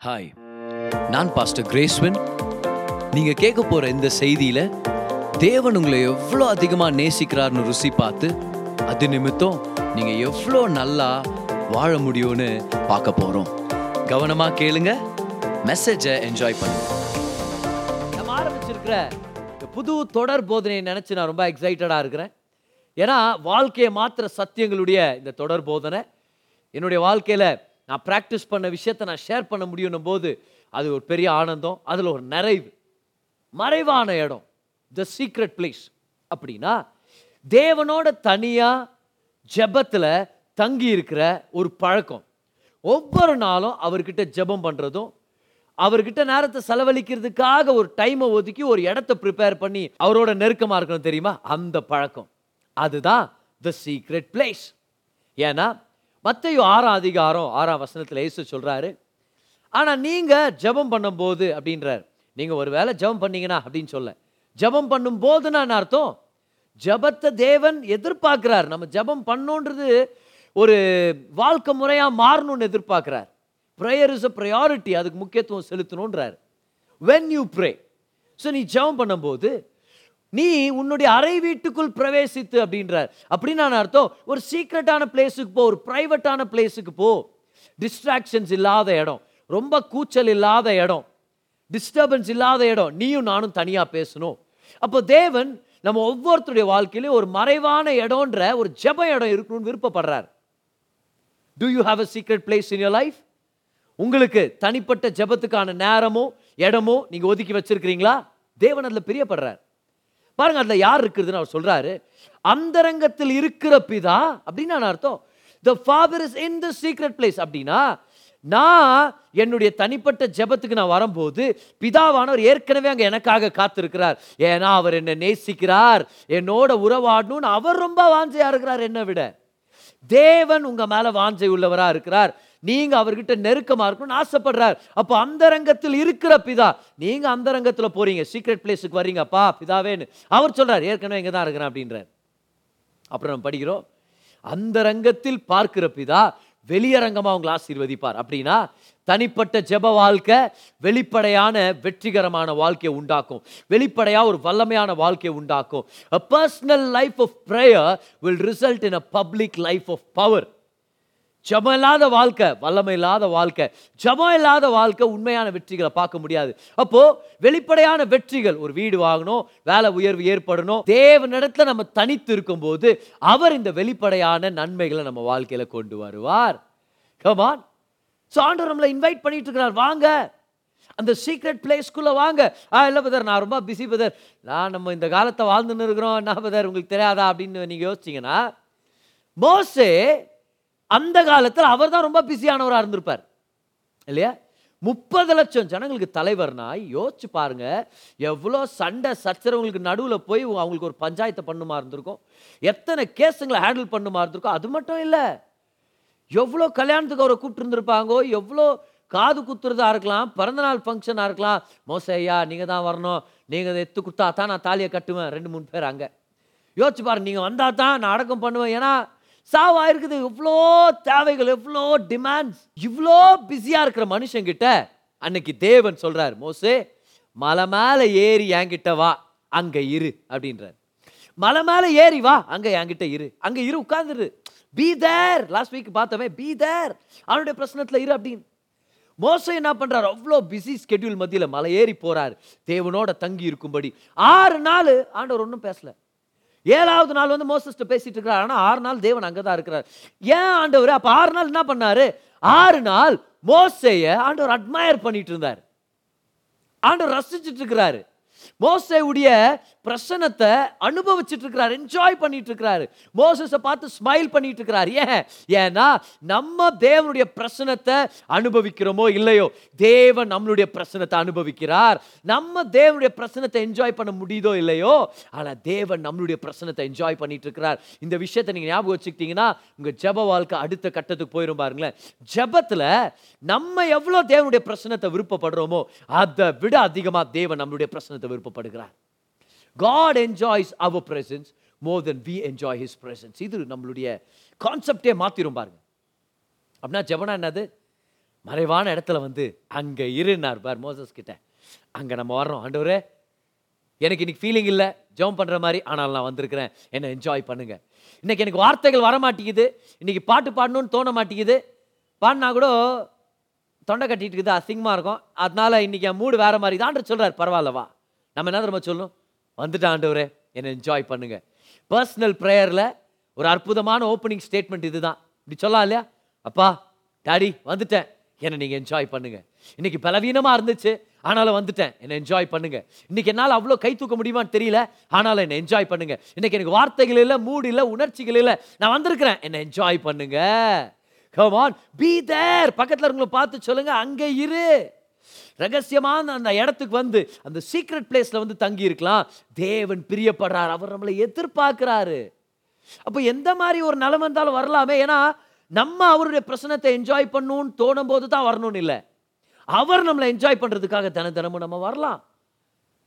Hi நான் pastor கிரேஸ்வன் நீங்கள் கேட்க போகிற இந்த செய்தியில் தேவன் உங்களை எவ்வளோ அதிகமாக நேசிக்கிறார்னு ருசி பார்த்து அது நிமித்தம் நீங்கள் எவ்வளோ நல்லா வாழ முடியும்னு பார்க்க போகிறோம் கவனமாக கேளுங்க. மெசேஜை என்ஜாய் பண்ணுங்க. நம்ம ஆரம்பிச்சிருக்கிற புது தொடர் போதனையை நினச்சி நான் ரொம்ப எக்ஸைட்டடாக இருக்கிறேன். ஏன்னா வாழ்க்கையை மாத்திர சத்தியங்களுடைய இந்த தொடர் போதனை என்னுடைய வாழ்க்கையில் நான் ப்ராக்டிஸ் பண்ண விஷயத்தை நான் ஷேர் பண்ண முடியும் போது அது ஒரு பெரிய ஆனந்தம் அதில் ஒரு நிறைவு. மறைவான இடம். த சீக்ரெட் பிளேஸ் அப்படின்னா தேவனோட தனியாக ஜெபத்தில் தங்கி இருக்கிற ஒரு பழக்கம். ஒவ்வொரு நாளும் அவர்கிட்ட ஜெபம் பண்ணுறதும் அவர்கிட்ட நேரத்தை செலவழிக்கிறதுக்காக ஒரு டைமை ஒதுக்கி ஒரு இடத்த ப்ரிப்பேர் பண்ணி அவரோட நெருக்கமாக இருக்கணும் தெரியுமா? அந்த பழக்கம். அதுதான் த சீக்ரெட் பிளேஸ் ஏன்னா மத்தையோ ஆறாம் அதிகாரம் ஆறாம் வசனத்தில் இயேசு சொல்கிறாரு ஆனால் நீங்கள் ஜெபம் பண்ணும்போது அப்படின்றார். நீங்கள் ஒரு வேளை ஜெபம் பண்ணீங்கன்னா அப்படின்னு சொல்ல. ஜெபம் பண்ணும்போதுன்னா என்ன அர்த்தம்? ஜபத்தை தேவன் எதிர்பார்க்கிறார். நம்ம ஜெபம் பண்ணோன்றது ஒரு வாழ்க்கை முறையாக மாறணும்னு எதிர்பார்க்கிறார். ப்ரேயர் இஸ் அ ப்ரையாரிட்டி அதுக்கு முக்கியத்துவம் செலுத்தணுன்றார் வென் யூ ப்ரே ஸோ நீ ஜெபம் பண்ணும்போது நீ உன்னுடைய அறை வீட்டுக்குள் பிரவேசித்து அப்படின்றார். அப்படின்னு நான் அர்த்தம் ஒரு சீக்ரெட்டான பிளேஸுக்கு போ ஒரு ப்ரைவேட்டான பிளேஸுக்கு போ. டிஸ்ட்ராக்ஷன்ஸ் இல்லாத இடம் ரொம்ப கூச்சல் இல்லாத இடம் டிஸ்டர்பன்ஸ் இல்லாத இடம். நீயும் நானும் தனியாக பேசணும். அப்போ தேவன் நம்ம ஒவ்வொருத்தருடைய வாழ்க்கையிலையும் ஒரு மறைவான இடம்ன்ற ஒரு ஜெப இடம் இருக்கணும்னு விருப்பப்படுறார். Do you have a secret place in your life உங்களுக்கு தனிப்பட்ட ஜெபத்துக்கான நேரமோ இடமோ நீங்கள் ஒதுக்கி வச்சிருக்கிறீங்களா? தேவன் அதில் பிரியப்படுறார். பாருங்க அதில் யார் இருக்குதுன்னு அவர் சொல்கிறாரு அந்தரங்கத்தில் இருக்கிற பிதா அப்படின்னு நான் அர்த்தம்? The father is in the secret place அப்படின்னா நான் என்னுடைய தனிப்பட்ட ஜெபத்துக்கு நான் வரும்போது பிதாவானவர் ஏற்கனவே அங்கே எனக்காக காத்திருக்கிறார். ஏன்னா அவர் என்னை நேசிக்கிறார். என்னோட உறவாடணும்னு அவர் ரொம்ப வாஞ்சையாக இருக்கிறார் என்னை விட. தேவன் உங்கள் மேலே வாஞ்சை உள்ளவராக இருக்கிறார். நீங்கள் அவர்கிட்ட நெருக்கமாக இருக்கணும்னு ஆசைப்படுறார். அப்போ அந்தரங்கத்தில் இருக்கிற பிதா நீங்கள் அந்தரங்கத்தில் போகிறீங்க சீக்ரெட் பிளேஸுக்கு வர்றீங்கப்பா பிதாவேன்னு. அவர் சொல்கிறார் ஏற்கனவே இங்கே தான் இருக்கிறேன் அப்படின்றார். அப்புறம் நம்ம படிக்கிறோம். அந்தரங்கத்தில் பார்க்கிற பிதா வெளியரங்கமாக உங்களை ஆசீர்வதிப்பார். அப்படின்னா தனிப்பட்ட ஜெப வாழ்க்கை வெளிப்படையான வெற்றிகரமான வாழ்க்கையை உண்டாக்கும். வெளிப்படையாக ஒரு வல்லமையான வாழ்க்கையை உண்டாக்கும். A personal life of prayer will result in a public life of power ஜபம் இல்லாத வாழ்க்கை வல்லமை இல்லாத வாழ்க்கை. ஜபம் இல்லாத வாழ்க்கை உண்மையான வெற்றிகளை பார்க்க முடியாது. அப்போ வெளிப்படையான வெற்றிகள் ஒரு வீடு வாங்கணும் வேலை உயர்வு ஏற்படணும் தேவனிடத்துல நம்ம தனித்து இருக்கும்போது அவர் இந்த வெளிப்படையான நன்மைகளை நம்ம வாழ்க்கையில கொண்டு வருவார். கமான் ஸோ ஆண்டவர் நம்மளை இன்வைட் பண்ணிட்டு இருக்கிறார் வாங்க. அந்த சீக்ரெட் பிளேஸ்க்குள்ள வாங்க. ஆ இல்லை பதர் நான் ரொம்ப பிஸி பதர் நான் நம்ம இந்த காலத்தை வாழ்ந்துன்னு இருக்கிறோம். என்ன பதர் உங்களுக்கு தெரியாதா அப்படின்னு நீங்கள் யோசிச்சிங்கன்னா மோசே அந்த காலத்தில் அவர் தான் ரொம்ப பிஸியானவராக இருந்திருப்பார். இல்லையா? முப்பது லட்சம் ஜனங்களுக்கு தலைவர்னா யோசிச்சு பாருங்க எவ்வளோ சண்டை சச்சரவங்களுக்கு நடுவில் போய் அவங்களுக்கு ஒரு பஞ்சாயத்தை பண்ணுமா இருந்திருக்கும். எத்தனை கேஸுங்களை ஹேண்டில் பண்ணுமா இருந்திருக்கும். அது மட்டும் இல்லை எவ்வளோ கல்யாணத்துக்கு அவரை கூப்பிட்டுருந்துருப்பாங்கோ எவ்வளோ காது குத்துறதா இருக்கலாம் பிறந்தநாள் ஃபங்க்ஷனாக இருக்கலாம். மோசையா நீங்கள் தான் வரணும். நீங்கள் இதை எத்து கொடுத்தா தான் நான் தாலியை கட்டுவேன். ரெண்டு மூணு பேர் அங்கே. யோசிச்சு பாருங்க நீங்கள் வந்தால் தான் நான் அடக்கம் பண்ணுவேன். ஏன்னா சாவா இருக்குது இவ்வளோ தேவைகள் எவ்வளோ டிமாண்ட்ஸ் இவ்வளோ பிஸியாக இருக்கிற மனுஷங்கிட்ட அன்னைக்கு தேவன் சொல்கிறார் மோசே மலை மேலே ஏறி என்கிட்ட வா அங்கே இரு அப்படின்றார். மலை மேலே ஏறி வா அங்கே என்கிட்ட இரு அங்கே இரு உட்கார்ந்துரு. பி தேர் லாஸ்ட் வீக் பார்த்தவே பி தேர் அவனுடைய பிரச்சனத்தில் இரு அப்படின்னு. மோசம் என்ன பண்றாரு? அவ்வளோ பிஸி ஸ்கெட்யூல் மத்தியில் மலை ஏறி போறார். தேவனோட தங்கி இருக்கும்படி. ஆறு நாள் ஆண்டவர் ஒன்றும் பேசல. ஏழாவது நாள் வந்து மோசஸ்ட்டு பேசிட்டு இருக்கிறார் ஆனால் ஆறு நாள் தேவன் அங்கே தான் இருக்கிறார். ஏன் ஆண்டவர்? அப்போ ஆறு நாள் என்ன பண்ணாரு? ஆறு நாள் மோசைய ஆண்டவர் அட்மயர் பண்ணிட்டு இருந்தார். ஆண்டவர் ரசிச்சுட்டு இருக்கிறாரு. மோசையுடைய பிரசனத்தை அனுபவிச்சுட்டு இருக்கிறார் என்ஜாய் பண்ணிட்டு இருக்கிறாரு மோசஸை பார்த்து ஸ்மைல் பண்ணிட்டு இருக்கிறார் ஏன்? ஏன்னா நம்ம தேவனுடைய பிரசனத்தை அனுபவிக்கிறோமோ இல்லையோ தேவன் நம்மளுடைய பிரசனத்தை அனுபவிக்கிறார். நம்ம தேவனுடைய பிரசனத்தை என்ஜாய் பண்ண முடியுதோ இல்லையோ ஆனா தேவன் நம்மளுடைய பிரசனத்தை என்ஜாய் பண்ணிட்டு இருக்கிறார் இந்த விஷயத்தை நீங்க ஞாபகம் வச்சுக்கிட்டீங்கன்னா உங்க ஜெப வாழ்க்கை அடுத்த கட்டத்துக்கு போயிரும் பாருங்களேன். ஜெபத்துல நம்ம எவ்வளவு தேவனுடைய பிரசனத்தை விருப்பப்படுறோமோ அதை விட அதிகமா தேவன் நம்மளுடைய பிரசனத்தை விருப்பப்படுகிறார். God enjoys our presence more then we enjoy his presence. இது நம்மளுடைய கான்செப்டே மாற்றிடும் பாருங்க. அப்படின்னா ஜெபனா என்னது? மறைவான இடத்துல வந்து அங்கே இருந்தார் பார் மோசஸ் கிட்ட. அங்கே நம்ம வர்றோம். ஆண்டவரே எனக்கு இன்னைக்கு ஃபீலிங் இல்லை. ஜெபம் பண்ணுற மாதிரி ஆனால் நான் வந்திருக்கிறேன். என்னை என்ஜாய் பண்ணுங்க. இன்னைக்கு எனக்கு வார்த்தைகள் வர மாட்டேங்குது. இன்னைக்கு பாட்டு பாடணும்னு தோண மாட்டேங்குது. பாடினா கூட தொண்டை கட்டிட்டு இருக்குது அசிங்கமாக இருக்கும். அதனால இன்னைக்கு என் மூடு வேற மாதிரி. தான் சொல்கிறார் பரவாயில்லவா நம்ம என்ன திரும்ப சொல்லணும் வந்துட்டு ஆண்டவரே என்னை என்ஜாய் பண்ணுங்க. பர்சனல் ப்ரேயரில் ஒரு அற்புதமான ஓப்பனிங் ஸ்டேட்மெண்ட் இதுதான். இப்படி சொல்லலாம் இல்லையா? அப்பா டாடி வந்துட்டேன். என்னை நீங்கள் என்ஜாய் பண்ணுங்க. இன்னைக்கு பலவீனமாக இருந்துச்சு ஆனாலும் வந்துட்டேன். என்னை என்ஜாய் பண்ணுங்க. இன்னைக்கு என்னால் அவ்வளோ கை தூக்க முடியுமான்னு தெரியல ஆனாலும் என்னை என்ஜாய் பண்ணுங்க. இன்னைக்கு எனக்கு வார்த்தைகள் இல்லை மூடு இல்லை உணர்ச்சிகள் இல்லை. நான் வந்திருக்கிறேன். என்னை என்ஜாய் பண்ணுங்க. கமான் ஆன் பி தேர் பக்கத்தில் இருக்கவங்களை பார்த்து சொல்லுங்க அங்கே இரு. ரகசியமான அந்த இடத்துக்கு வந்து அந்த சீக்ரெட் பிளேஸில் வந்து தங்கி இருக்கலாம் தேவன் பிரியப்படுறார். அவர் நம்மளை எதிர்பார்க்குறாரு. அப்போ எந்த மாதிரி ஒரு நிலம் இருந்தாலும் வரலாமே. ஏன்னா நம்ம அவருடைய பிரசனத்தை என்ஜாய் பண்ணணும்னு தோணும் போது தான் வரணும்னு இல்லை. அவர் நம்மளை என்ஜாய் பண்ணுறதுக்காக தின தினமும் நம்ம வரலாம்.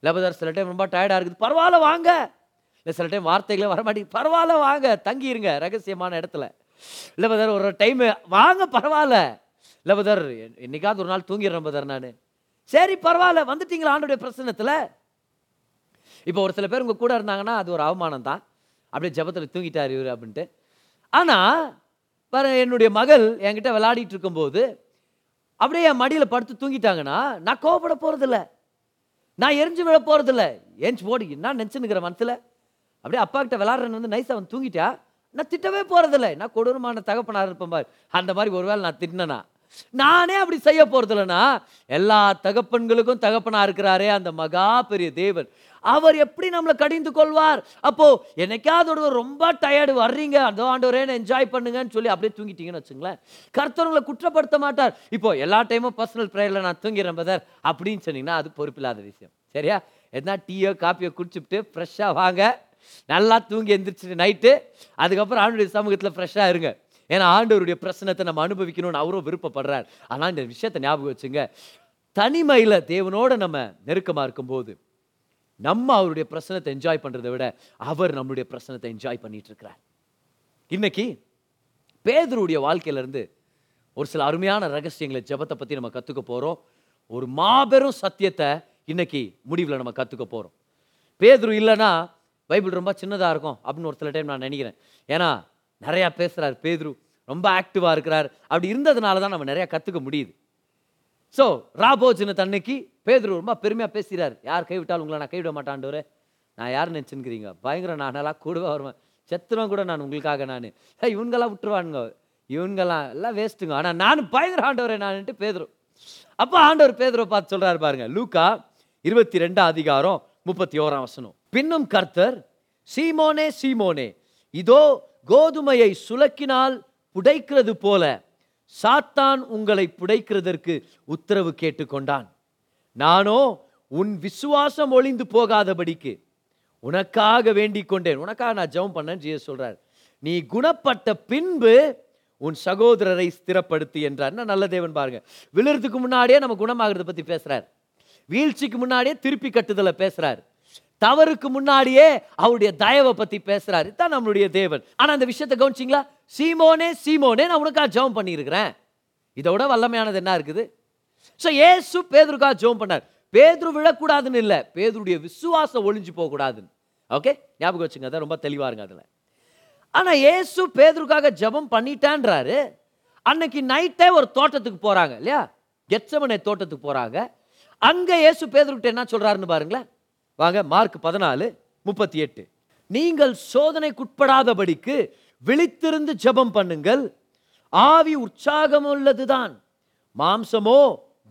லபதார் சில டைம் ரொம்ப டயர்டாக இருக்குது. பரவாயில்ல வாங்க. இல்லை சில டைம் வார்த்தைகளே வர மாட்டேங்குது பரவாயில்ல வாங்க. தங்கியிருங்க ரகசியமான இடத்துல. இல்லை ஒரு டைம் வாங்க பரவாயில்ல. இல்லை பதர் என்னைக்காவது ஒரு நாள் தூங்கிடுறேன் பதர் நான். சரி பரவாயில்ல வந்துட்டீங்களா ஆண்டுடைய பிரசனத்தில் இப்போ ஒரு சில பேர் உங்கள் கூட இருந்தாங்கன்னா அது ஒரு அவமானம் தான். அப்படியே ஜெபத்தில் தூங்கிட்டார் இவர் அப்படின்ட்டு. ஆனால் என்னுடைய மகள் என்கிட்ட விளையாடிட்டு இருக்கும்போது அப்படியே என் மடியில் படுத்து தூங்கிட்டாங்கன்னா நான் கோவப்பட போகிறதில்ல நான் எரிஞ்சு விழ போகிறதில்ல ஏஞ்சி போடி நான் நினச்சினுக்கிற மனசில்? அப்படியே அப்பா கிட்ட விளாட்றேன்னு வந்து நைஸ் அவன் தூங்கிட்டா நான் திட்டவே போகிறதில்ல நான் கொடூரமான தகப்பனாக இருப்பேன் பாரு. அந்த மாதிரி ஒருவேளை நான் திட்டினேனா? நானே அப்படி செய்ய போகிறதில்லனா எல்லா தகப்பன்களுக்கும் தகப்பனா இருக்கிறாரே அந்த மகா பெரிய தேவன். அவர் எப்படி நம்மளை கடிந்து கொள்வார்? அப்போ என்னைக்காவது ஒருவர் ரொம்ப டயர்டு வர்றீங்க. அதோ ஆண்டவரே என்ஜாய் பண்ணுங்கன்னு சொல்லி அப்படியே தூங்கிட்டீங்கன்னு வச்சுங்களேன். கர்த்தவங்களை குற்றப்படுத்த மாட்டார். இப்போ எல்லா டைமும் பர்சனல் ப்ரேயரில் நான் தூங்கிறேன் பதர் அப்படின்னு சொன்னீங்கன்னா அது பொறுப்பில்லாத விஷயம். சரியா? எதனா டீயோ காப்பியோ குடிச்சுட்டு ஃப்ரெஷ்ஷாக வாங்க. நல்லா தூங்கி எந்திரிச்சிட்டு நைட்டு அதுக்கப்புறம் ஆண்டுடைய சமூகத்தில் ஃப்ரெஷ்ஷாக இருங்க. ஏன்னா ஆண்டவருடைய பிரசனத்தை நம்ம அனுபவிக்கணும்னு அவரும் விருப்பப்படுறார். ஆனால் இந்த விஷயத்தை ஞாபகம் வச்சுங்க. தனிமையில் தேவனோட நம்ம நெருக்கமாக இருக்கும்போது நம்ம அவருடைய பிரசனத்தை என்ஜாய் பண்ணுறதை விட அவர் நம்மளுடைய பிரசனத்தை என்ஜாய் பண்ணிட்டு இருக்கிறார். இன்னைக்கு பேதருடைய வாழ்க்கையிலேருந்து ஒரு சில அருமையான ரகசியங்களை ஜெபத்தை பற்றி நம்ம கற்றுக்க போகிறோம் ஒரு மாபெரும் சத்தியத்தை இன்னைக்கு முடிவில் நம்ம கற்றுக்க போகிறோம் பேதுரு இல்லைன்னா பைபிள் ரொம்ப சின்னதாக இருக்கும் அப்படின்னு ஒரு சில டைம் நான் நினைக்கிறேன். ஏன்னா நிறையா பேசுகிறார் பேதுரு. ரொம்ப ஆக்டிவாக இருக்கிறார். அப்படி இருந்ததுனால தான் நம்ம நிறையா கற்றுக்க முடியுது. ஸோ ராபோஜன தன்னைக்கு பேதுரு ரொம்ப பெருமையாக பேசுகிறார். யார் கைவிட்டாலும் உங்களை நான் கைவிட மாட்டாண்டவரே நான் யார் நினச்சின்னுக்கிறீங்க பயங்கர நான் நல்லா கூடவே வருவேன். செத்துறோம் கூட நான் உங்களுக்காக நான். இவங்கெல்லாம் விட்டுருவானுங்க. இவங்கெல்லாம் எல்லாம் வேஸ்ட்டுங்க. ஆனால் நான் பயங்கர ஆண்டவரே நான்ட்டு பேதுரு. அப்போ ஆண்டவர் பேதுரை பார்த்து சொல்கிறாரு பாருங்க. லூக்கா இருபத்தி ரெண்டாம் அதிகாரம் முப்பத்தி ஓராம் வசனம். பின்னும் கர்த்தர் சீமோனே சீமோனே இதோ கோதுமையை சுலக்கினால் புடைக்கிறது போல சாத்தான் உங்களை புடைக்கிறதற்கு உத்தரவு கேட்டுக்கொண்டான். நானோ உன் விசுவாசம் ஒளிந்து போகாதபடிக்கு உனக்காக வேண்டிக் கொண்டேன். உனக்காக நான் ஜெபம் பண்ணேன் ஜீசஸ் சொல்றார். நீ குணப்பட்ட பின்பு உன் சகோதரரை ஸ்திரப்படுத்தி என்றார். என்ன நல்ல தேவன் பாருங்க. விழுறதுக்கு முன்னாடியே நம்ம குணமாகிறத பத்தி பேசுறார். வீழ்ச்சிக்கு முன்னாடியே திருப்பி கட்டுதலை பேசுகிறார் தவறுக்கு முன்னாடியே அவருடைய தயவை பத்தி பேசுறாரு. தான் நம்மளுடைய தேவன். ஆனா அந்த விஷயத்தை கவனிச்சிங்களா? சீமோனே சீமோனே நான் உனக்காக ஜெபம் பண்ணியிருக்கிறேன். இதோட வல்லமையானது என்ன இருக்குது? ஸோ ஏசு பேதுருக்காக ஜெபம் பண்ணார். பேதுரு விழக்கூடாதுன்னு இல்லை பேதுருடைய விசுவாசம் ஒளிஞ்சு போகக்கூடாதுன்னு. ஓகே ஞாபகம் வச்சுங்க அதான் ரொம்ப தெளிவாக இருங்க அதில். ஆனால் ஏசு பேதுருக்காக ஜெபம் பண்ணிட்டான்றாரு. அன்னைக்கு நைட்டே ஒரு தோட்டத்துக்கு போகிறாங்க இல்லையா? கெச்சமனை தோட்டத்துக்கு போகிறாங்க அங்கே ஏசு பேதுருக்கிட்ட என்ன சொல்கிறாருன்னு பாருங்களேன். வாங்க மார்க் பதினாலு முப்பத்தி எட்டு நீங்கள் சோதனைக்குட்படாதபடிக்கு விழித்திருந்து ஜெபம் பண்ணுங்கள். ஆவி உற்சாகம் உள்ளதுதான் மாம்சமோ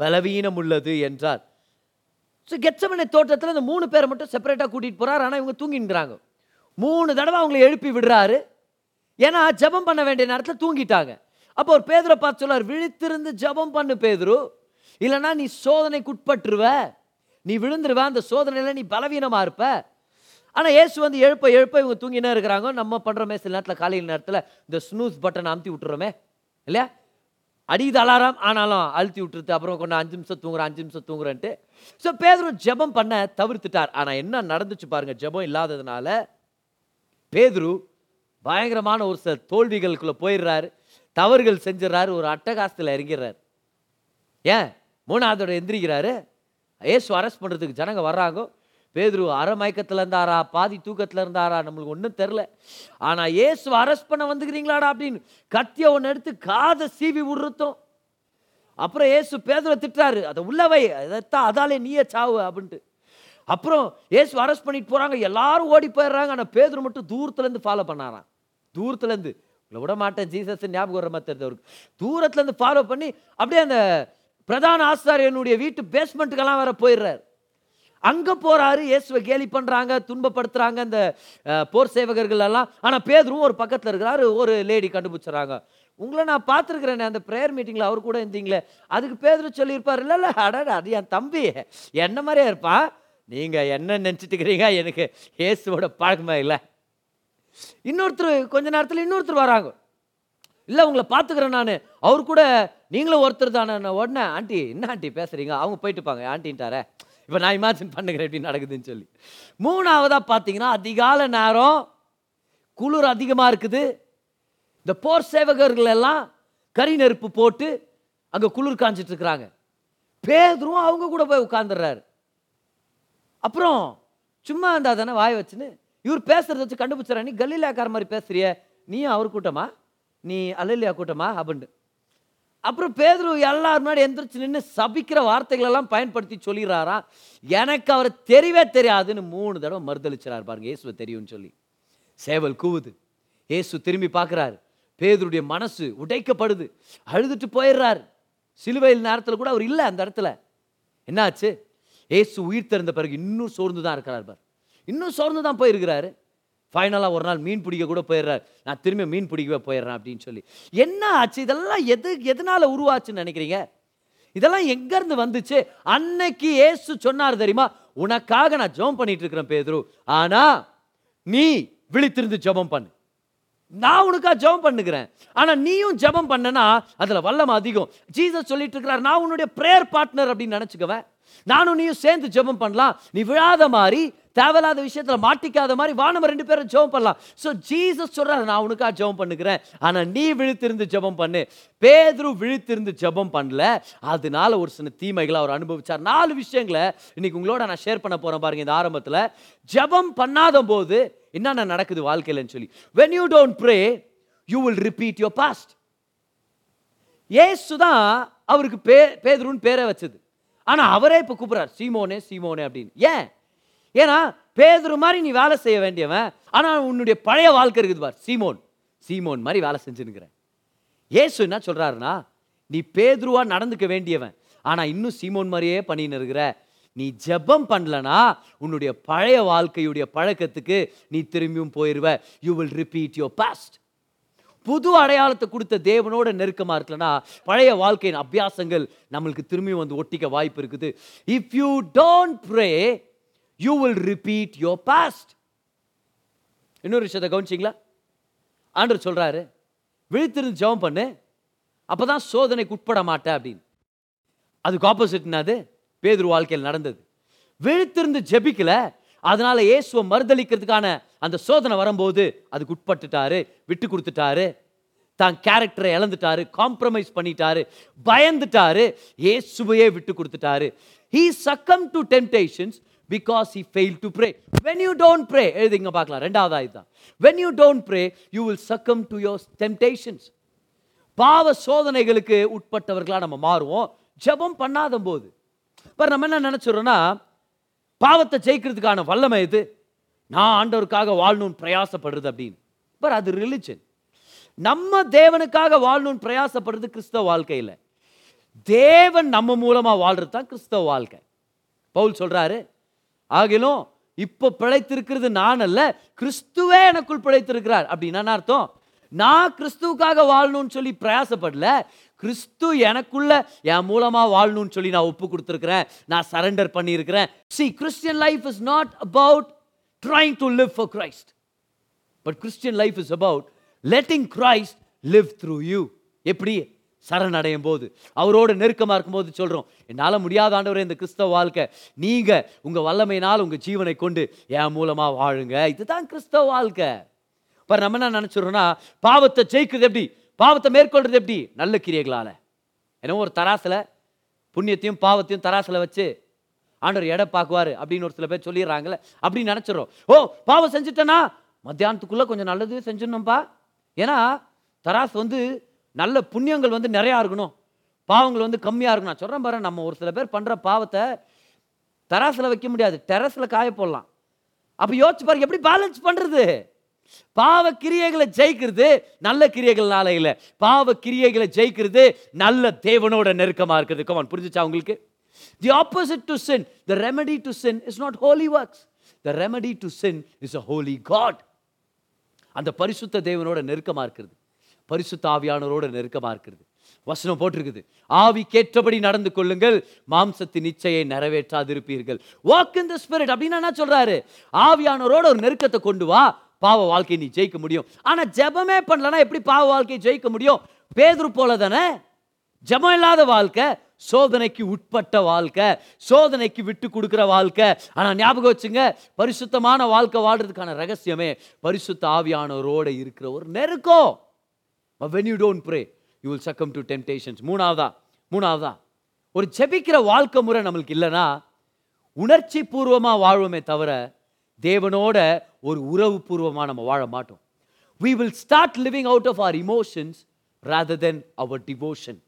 பலவீனம் உள்ளது என்றார். ஸோ கெச்சமனை தோட்டத்தில் இந்த மூணு பேரை மட்டும் செப்பரேட்டாக கூட்டிகிட்டு போகிறார் ஆனால் இவங்க தூங்கின்றாங்க. மூணு தடவை அவங்களை எழுப்பி விடுறாரு. ஏன்னா ஜெபம் பண்ண வேண்டிய நேரத்தில் தூங்கிட்டாங்க. அப்போ ஒரு பேதரை பார்த்து சொல்லார் விழித்திருந்து ஜெபம் பண்ணு பேதரு. இல்லைன்னா நீ சோதனைக்குட்பட்டுருவ. நீ விழுந்துருவ அந்த சோதனையில் நீ பலவீனமாக இருப்ப. ஆனால் ஏசு வந்து எழுப்ப எழுப்ப இவங்க தூங்கினே இருக்கிறாங்க. நம்ம பண்ணுறோமே சில நேரத்தில் காலையில் நேரத்தில் இந்த ஸ்னூஸ் பட்டன் அமுத்தி விட்டுறோமே இல்லையா? அடிது அலாரம் ஆனாலும் அழுத்தி விட்டுருது. அப்புறம் கொஞ்சம் அஞ்சு நிமிஷம் தூங்குறேன் அஞ்சு நிமிஷம் தூங்குறேன்ட்டு. ஸோ பேதுரு ஜெபம் பண்ண தவிர்த்துட்டார். ஆனால் என்ன நடந்துச்சு பாருங்கள் ஜெபம் இல்லாததுனால பேதுரு பயங்கரமான ஒரு சில தோல்விகளுக்குள்ளே போயிடுறாரு. தவறுகள் செஞ்சிடறாரு. ஒரு அட்டகாசத்தில் இறங்கிடுறாரு. ஏன்? மூணாவதோட எந்திரிக்கிறாரு. ஏசு அரெஸ்ட் பண்ணுறதுக்கு ஜனங்க வர்றாங்க? பேதுரு அரை மயக்கத்தில் இருந்தாரா பாதி தூக்கத்தில் இருந்தாரா நம்மளுக்கு ஒன்றும் தெரில ஆனால் ஏசு அரெஸ்ட் பண்ண வந்துக்கிறீங்களாடா அப்படின்னு கத்தியை ஒன்று எடுத்து காதை சீவி விடுறதும். அப்புறம் ஏசு பேதுரை திட்டுறாரு. அதை உள்ளவை அதைத்தான் அதாலே நீயே சாவு அப்படின்ட்டு. அப்புறம் ஏசு அரெஸ்ட் பண்ணிட்டு போகிறாங்க எல்லாரும் ஓடி போயிடுறாங்க. ஆனால் பேதுரு மட்டும் தூரத்துலேருந்து ஃபாலோ பண்ணாராம். தூரத்துலேருந்து. உங்களை விட மாட்டேன். ஜீசஸ் ஞாபகம் வர மாதிரி அவருக்கு. தூரத்துலேருந்து ஃபாலோ பண்ணி அப்படியே அந்த பிரதான ஆசாரியனுடைய வீட்டு பேஸ்மெண்ட்டுக்கெல்லாம் வேற போயிடுறாரு. அங்கே போகிறாரு இயேசுவை கேலி பண்ணுறாங்க துன்பப்படுத்துகிறாங்க இந்த போர் சேவகர்கள் எல்லாம் ஆனால் பேதரும் ஒரு பக்கத்தில் இருக்கிறாரு ஒரு லேடி கண்டுபிடிச்சிடறாங்க. உங்களை நான் பார்த்துருக்குறேனே அந்த ப்ரேயர் மீட்டிங்கில் அவர் கூட இருந்தீங்களே. அதுக்கு பேதர் சொல்லியிருப்பார் இல்லை இல்லை அடடா அது என் தம்பி. என்ன மாதிரியா இருப்பான் நீங்கள் என்ன நினச்சிட்டு இருக்கிறீங்க எனக்கு இயேசுவோட பழக்கமாக இல்லை. இன்னொருத்தர் கொஞ்ச நேரத்தில் இன்னொருத்தர் வராங்க. இல்லை உங்களை பார்த்துக்கிறேன் நான். அவர் கூட நீங்களும் ஒருத்தர் தானே. உடனே ஆண்டி என்ன ஆண்டி பேசுறீங்க? அவங்க போயிட்டு பாங்க ஆண்டின்ட்டாரே? இப்போ நான் இமேஜின் பண்ணுகிறேன் எப்படி நடக்குதுன்னு சொல்லி. மூணாவதாக பார்த்தீங்கன்னா அதிகாலை நேரம் குளிர் அதிகமாக இருக்குது. இந்த போர் சேவகர்கள் எல்லாம் கரி நெருப்பு போட்டு அங்கே குளிர் காஞ்சிட்டு இருக்கிறாங்க. பேதரும் அவங்க கூட போய் உட்காந்துடுறாரு அப்புறம் சும்மா இருந்தால் தானே வாய் வச்சுன்னு இவர் பேசுறத வச்சு கண்டுபிடிச்சாரா நீ கல்லிலாக்கார மாதிரி பேசுறிய. நீயும் அவர் கூட்டமா? நீ அல்லலியா கூட்டமா? அப்படின்ட்டு அப்புறம் பேதுரு எல்லாரும் முன்னாடி எந்திரிச்சு நின்று சபிக்கிற வார்த்தைகளெல்லாம் பயன்படுத்தி சொல்லிடுறாரா? எனக்கு அவரை தெரியவே தெரியாதுன்னு மூணு தடவை மறுதளிச்சார் பாருங்க இயேசுவை தெரியும்னு சொல்லி. சேவல் கூவுது. இயேசு திரும்பி பார்க்குறாரு. பேதருடைய மனசு உடைக்கப்படுது. அழுதுட்டு போயிடுறாரு. சிலுவையில் நேரத்தில் கூட அவர் இல்லை அந்த இடத்துல. என்னாச்சு? ஏசு உயிர் திறந்த பிறகு இன்னும் சோர்ந்து தான் இருக்கிறார் பார். இன்னும் சோர்ந்து தான் போயிருக்கிறாரு. ஃபைனலாக ஒரு நாள் மீன் பிடிக்க கூட போயிடுறார். நான் திரும்பி மீன் பிடிக்கவே போயிடுறேன் அப்படின்னு சொல்லி. என்ன ஆச்சு? இதெல்லாம் எது எதனால் உருவாச்சுன்னு நினைக்கிறீங்க? இதெல்லாம் எங்கேருந்து வந்துச்சு? அன்னைக்கு ஏசு சொன்னார் தெரியுமா? உனக்காக நான் ஜெபம் பண்ணிட்டு இருக்கிறேன் பேதுரு. ஆனால் நீ விழித்திருந்து ஜெபம் பண்ணு. நான் உனக்கா ஜெபம் பண்ணுகிறேன். ஆனால் நீயும் ஜெபம் பண்ணனா அதில் வல்லம் அதிகம். ஜீசஸ் சொல்லிட்டு இருக்கிறார் நான் உன்னுடைய ப்ரேயர் பார்ட்னர் அப்படின்னு நினச்சிக்கவேன். நானும் நீயும் சேர்ந்து ஜெபம் பண்ணலாம். நீ விழாத மாதிரி தேவையில்லாத விஷயத்தில் மாட்டிக்காத மாதிரி வா நம்ம ரெண்டு பேரும் ஜெபம் பண்ணலாம். ஸோ ஜீசஸ் சொல்கிறார் நான் உனக்கா ஜெபம் பண்ணுக்கிறேன் ஆனால் நீ விழித்திருந்து ஜெபம் பண்ணு. பேதுரு விழித்திருந்து ஜெபம் பண்ணல. அதனால ஒரு சில தீமைகளை அவர் அனுபவிச்சார். நாலு விஷயங்களை இன்னைக்கு உங்களோட நான் ஷேர் பண்ண போகிறேன் பாருங்க இந்த ஆரம்பத்தில். ஜெபம் பண்ணாத போது என்னென்ன நடக்குது வாழ்க்கையிலன்னு சொல்லி. When you don't pray you will repeat your past ஏசு தான் அவருக்கு பே பேதுருன்னு பேரை வச்சது. ஆனால் அவரே இப்போ கூப்பிடுறார் சீமோனே சீமோனே அப்படின்னு. ஏன்? ஏன்னா பேதுரு மாதிரி நீ வேலை செய்ய வேண்டியவன் ஆனால் உன்னுடைய பழைய வாழ்க்கை இருக்குது பார் சீமோன். சீமோன் மாதிரி வேலை செஞ்சுருக்கிறேன் ஏசு என்ன சொல்கிறாருன்னா நீ பேதுருவா நடந்துக்க வேண்டியவன் ஆனால் இன்னும் சீமோன் மாதிரியே பண்ணின்னு இருக்கிற நீ ஜெபம் பண்ணலனா உன்னுடைய பழைய வாழ்க்கையுடைய பழக்கத்துக்கு நீ திரும்பியும் போயிடுவ you will repeat your past புது அடையாளத்தை கொடுத்த தேவனோட நெருக்கமாக இருக்கலனா பழைய வாழ்க்கையின் அபியாசங்கள் நம்மளுக்கு திரும்பி வந்து ஒட்டிக்க வாய்ப்பு இருக்குது. If you don't pray you will repeat your past இன்னொரு விஷயத்தை கவனிச்சிங்களா? ஆண்டர் சொல்கிறாரு விழித்திருந்து ஜெபம் பண்ணு அப்போ தான் சோதனைக்கு உட்பட மாட்டேன் அப்படின்னு. அதுக்கு ஆப்போசிட் என்னது பேதுரு வாழ்க்கையில் நடந்தது. விழித்திருந்து ஜெபிக்கல அதனால இயேசுவை மறுதளிக்கிறதுக்கான அந்த சோதனை வரும்போது அதுக்கு உட்பட்டுட்டாரு விட்டு கொடுத்துட்டாரு. தான் கேரக்டரை இழந்துட்டாரு காம்ப்ரமைஸ் பண்ணிட்டாரு பயந்துட்டாரு இயேசுவையே விட்டு கொடுத்துட்டாரு. He succumb to temptations because he fail to pray when you don't pray எழுதிங்க பார்க்கலாம் ரெண்டாவது ஆயுதான் when you don't pray you will succumb to your temptations பாவ சோதனைகளுக்கு உட்பட்டவர்களாக நம்ம மாறுவோம். ஜெபம் பண்ணாத போது. இப்போ நம்ம என்ன நினைச்சிடறோம்னா பாவத்தை ஜெயிக்கிறதுக்கான வல்லமை இது நான் ஆண்டவருக்காக வாழணும்னு பிரயாசப்படுறது அப்படின்னு. பட் அது ரிலிஜன் நம்ம தேவனுக்காக வாழணும்னு பிரயாசப்படுறது கிறிஸ்தவ வாழ்க்கையில். தேவன் நம்ம மூலமாக வாழ்றது தான் கிறிஸ்தவ வாழ்க்கை. பவுல் சொல்கிறாரு ஆகிலும் இப்போ பிழைத்திருக்கிறது நான் அல்ல கிறிஸ்துவே எனக்குள் பிழைத்திருக்கிறார். அப்படின்னா அர்த்தம்? நான் கிறிஸ்துவுக்காக வாழணும்னு சொல்லி பிரயாசப்படல கிறிஸ்து எனக்குள்ள என் மூலமா வாழணும்னு சொல்லி நான் ஒப்பு கொடுத்துருக்கிறேன் நான் சரண்டர் பண்ணியிருக்கிறேன். See Christian life is not about trying to live for Christ but Christian life is about letting Christ live through you எப்படி? சரணடையும் போது அவரோட நெருக்கமாக இருக்கும்போது சொல்கிறோம் என்னால் முடியாத ஆண்டவரே இந்த கிறிஸ்தவ வாழ்க்கை நீங்கள் உங்கள் வல்லமையினால் உங்கள் ஜீவனை கொண்டு என் மூலமாக வாழுங்க. இதுதான் கிறிஸ்தவ வாழ்க்கை. இப்போ நம்ம என்ன நினச்சிடுறோம்னா பாவத்தை ஜெயிக்கிறது எப்படி? பாவத்தை மேற்கொள்றது எப்படி? நல்ல கிரியைகளால். ஏன்னா ஒரு தராசில் புண்ணியத்தையும் பாவத்தையும் தராசில் வச்சு ஆண்டவர் எடை பார்க்குவார் அப்படின்னு ஒரு சில பேர் சொல்லிடுறாங்களே அப்படின்னு நினச்சிடறோம். ஓ பாவம் செஞ்சுட்டேன்னா மத்தியானத்துக்குள்ளே கொஞ்சம் நல்லது செஞ்சிடணும்ப்பா ஏன்னா தராசு வந்து நல்ல புண்ணியங்கள் வந்து நிறையா இருக்கணும். பாவங்கள் வந்து கம்மியாக இருக்கணும். நான் சொல்கிறேன் பாரு நம்ம ஒரு சில பேர் பண்ணுற பாவத்தை தராசில் வைக்க முடியாது. டெரஸில் காய போடலாம். அப்போ யோசிச்சு பாருங்க எப்படி பேலன்ஸ் பண்ணுறது பாவ கிரியைகளை ஜெயிக்கிறது நல்ல கிரியைகள்னால இல்லை. பாவ கிரியைகளை ஜெயிக்கிறது நல்ல தேவனோட நெருக்கமாக இருக்கிறது. கமான் புரிஞ்சுச்சா உங்களுக்கு? The opposite to sin the remedy to sin is not holy works the remedy to sin is a holy God அந்த பரிசுத்த தேவனோட நெருக்கமாக இருக்கிறது. பரிசுத்த ஆவியானவரோட நெருக்கமாக இருக்கிறது. வசனம் போட்டிருக்குது. ஆவி கேட்டபடி நடந்து கொள்ளுங்கள். மாம்சத்தின் இச்சையை நிறைவேற்றாதிருப்பீர்கள். வாக் இன் த ஸ்பிரிட் அப்படின்னு என்ன சொல்றாரு. ஆவியானவரோட ஒரு நெருக்கத்தை கொண்டு வா. பாவ வாழ்க்கையை நீ ஜெயிக்க முடியும். ஆனா ஜெபமே பண்ணலன்னா எப்படி பாவ வாழ்க்கையை ஜெயிக்க முடியும்? பேதுரு போல தானே ஜெபம் இல்லாத வாழ்க்கை சோதனைக்கு உட்பட்ட வாழ்க்கை சோதனைக்கு விட்டு கொடுக்குற வாழ்க்கை. ஆனால் ஞாபகம் வச்சுங்க பரிசுத்தமான வாழ்க்கை வாழ்றதுக்கான ரகசியமே பரிசுத்த ஆவியானவரோட இருக்கிற ஒரு நெருக்கம். When you don't pray you will succumb to temptations மூணாவதா? மூணாவதா? ஒரு ஜெபிக்கிற வாழ்க்கை முறை நம்மளுக்கு இல்லைன்னா உணர்ச்சி பூர்வமாக வாழ்வோமே தவிர தேவனோட ஒரு உறவு பூர்வமாக நம்ம வாழ மாட்டோம். We will start living out of our emotions rather than our devotion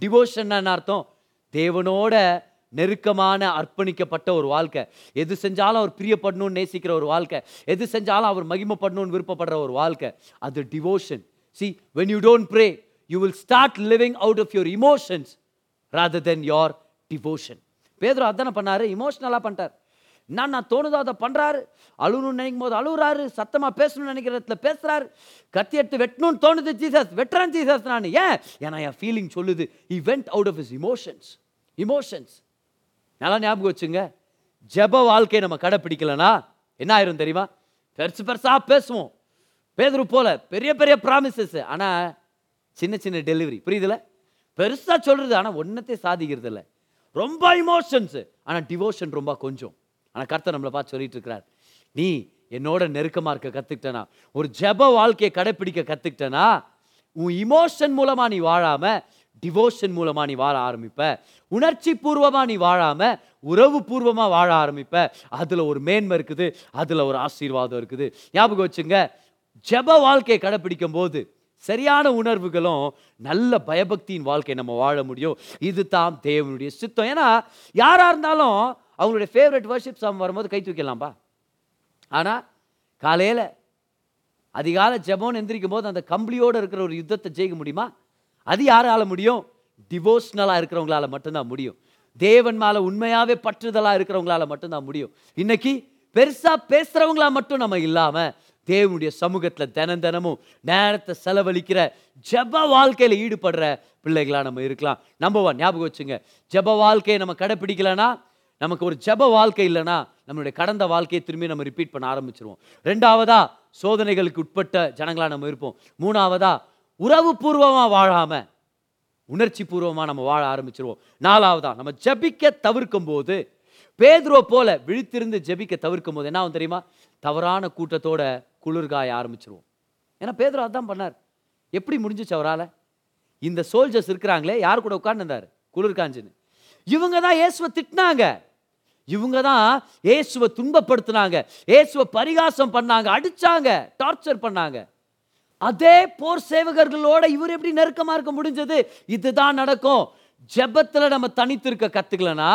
devotion என்ன அர்த்தம்? தேவனோட நெருக்கமான அர்ப்பணிக்கப்பட்ட ஒரு வாழ்க்கை. எது செஞ்சாலும் அவர் பிரியப்படணும்னு நேசிக்கிற ஒரு வாழ்க்கை. எது செஞ்சாலும் அவர் மகிமைப்படணும்னு விருப்பப்படுற ஒரு வாழ்க்கை. அது devotion see when you don't pray you will start living out of your emotions rather than your devotion. Peter அதானே பண்ணாரு இமோஷனலாக பண்ணிட்டார். நான் நான் தோணுதோ அதை பண்ணுறாரு அழுகணும்னு நினைக்கும் போது அழுகுறாரு சத்தமாக பேசணும்னு நினைக்கிற இடத்துல பேசுகிறாரு கத்தி எடுத்து வெட்டணும்னு தோணுது ஜீசஸ் வெட்டுறேன் ஜீசஸ் நான். ஏன்? ஏன்னா என் ஃபீலிங் சொல்லுது event out of is emotions emotions நல்லா ஞாபகம் வச்சுங்க. ஜெப வாழ்க்கையை நம்ம கடைப்பிடிக்கலனா என்ன ஆயிரும் தெரியுமா? பெருசு பெருசாக பேசுவோம். பேதுரு போல பெரிய பெரிய ப்ராமிசஸ் ஆனால் சின்ன சின்ன டெலிவரி புரியுதுல? பெருசாக சொல்கிறது ஆனால் ஒன்னத்தை சாதிக்கிறது இல்லை. ரொம்ப இமோஷன்ஸ் ஆனால் டிவோஷன் ரொம்ப கொஞ்சம். ஆனால் கர்த்தர் நம்மளை பார்த்து சொல்லிட்டு இருக்கிறார். நீ என்னோட நெருக்கமாக இருக்க கற்றுக்கிட்டனா ஒரு ஜெப வாழ்க்கையை கடைப்பிடிக்க கற்றுக்கிட்டனா உன் இமோஷன் மூலமாக நீ வாழாமல் டிவோஷன் மூலமாக நீ வாழ ஆரம்பிப்ப. உணர்ச்சி பூர்வமாக நீ வாழாமல் உறவு பூர்வமாக வாழ ஆரம்பிப்ப. அதில் ஒரு மேன்மை இருக்குது அதில் ஒரு ஆசீர்வாதம் இருக்குது. ஞாபகம் வச்சுங்க ஜெப வாழ்க்கையை கடைப்பிடிக்கும் போது சரியான உணர்வுகளும் நல்ல பயபக்தியின் வாழ்க்கையை நம்ம வாழ முடியும். இது தான் தேவனுடைய சித்தம். ஏன்னா யாராக இருந்தாலும் அவங்களுடைய ஃபேவரட் வர்ஷிப் சாங் வரும்போது கை தூக்கலாம்ப்பா ஆனால் காலையில் அதிகால ஜெபம்னு எந்திரிக்கும் போது அந்த கம்பளியோடு இருக்கிற ஒரு யுத்தத்தை ஜெயிக்க முடியுமா? அது யாரால முடியும்? டிவோஷனலாக இருக்கிறவங்களால மட்டும்தான் முடியும். தேவன் மேலே உண்மையாகவே பற்றுதலாக இருக்கிறவங்களால மட்டும்தான் முடியும். இன்னைக்கு பெருசாக பேசுகிறவங்களா மட்டும் நம்ம இல்லாமல் தேவனுடைய சமூகத்தில் தினம் தினமும் நேரத்தை செலவழிக்கிற ஜெப வாழ்க்கையில் ஈடுபடுற பிள்ளைகளாக நம்ம இருக்கலாம். நம்பர் ஒன் ஞாபகம் வச்சுங்க. ஜெப வாழ்க்கையை நம்ம கடைப்பிடிக்கலன்னா நமக்கு ஒரு ஜெப வாழ்க்கை இல்லைன்னா நம்மளுடைய கடந்த வாழ்க்கையை திரும்பி நம்ம ரிப்பீட் பண்ண ஆரம்பிச்சிருவோம். ரெண்டாவதா சோதனைகளுக்கு உட்பட்ட ஜனங்களாக நம்ம இருப்போம். மூணாவதா உறவு பூர்வமாக வாழாமல் உணர்ச்சி பூர்வமாக நம்ம வாழ ஆரம்பிச்சிருவோம். நாலாவதா நம்ம ஜெபிக்க தவிர்க்கும் போது பேதுருவை போல விழித்திருந்து ஜெபிக்க தவிர்க்கும் போது என்ன ஆகும் தெரியுமா? தவறான கூட்டத்தோட குளிர்காய ஆரம்பிச்சிருவோம். ஏன்னா பேதர் அதான் பண்ணார். எப்படி முடிஞ்சுச்சு அவரால்? இந்த சோல்ஜர்ஸ் இருக்கிறாங்களே யார் கூட உட்காந்துருந்தார் குளிர் காஞ்சின்னு இவங்க தான் இயேசுவை திட்டினாங்க. இவங்க தான் இயேசுவை துன்பப்படுத்தினாங்க. இயேசுவை பரிகாசம் பண்ணாங்க அடிச்சாங்க டார்ச்சர் பண்ணாங்க. அதே போர் சேவகர்களோட இவர் எப்படி நெருக்கமாக இருக்க முடிஞ்சது? இதுதான் நடக்கும். ஜெபத்தில் நம்ம தனித்திருக்க கற்றுக்கலனா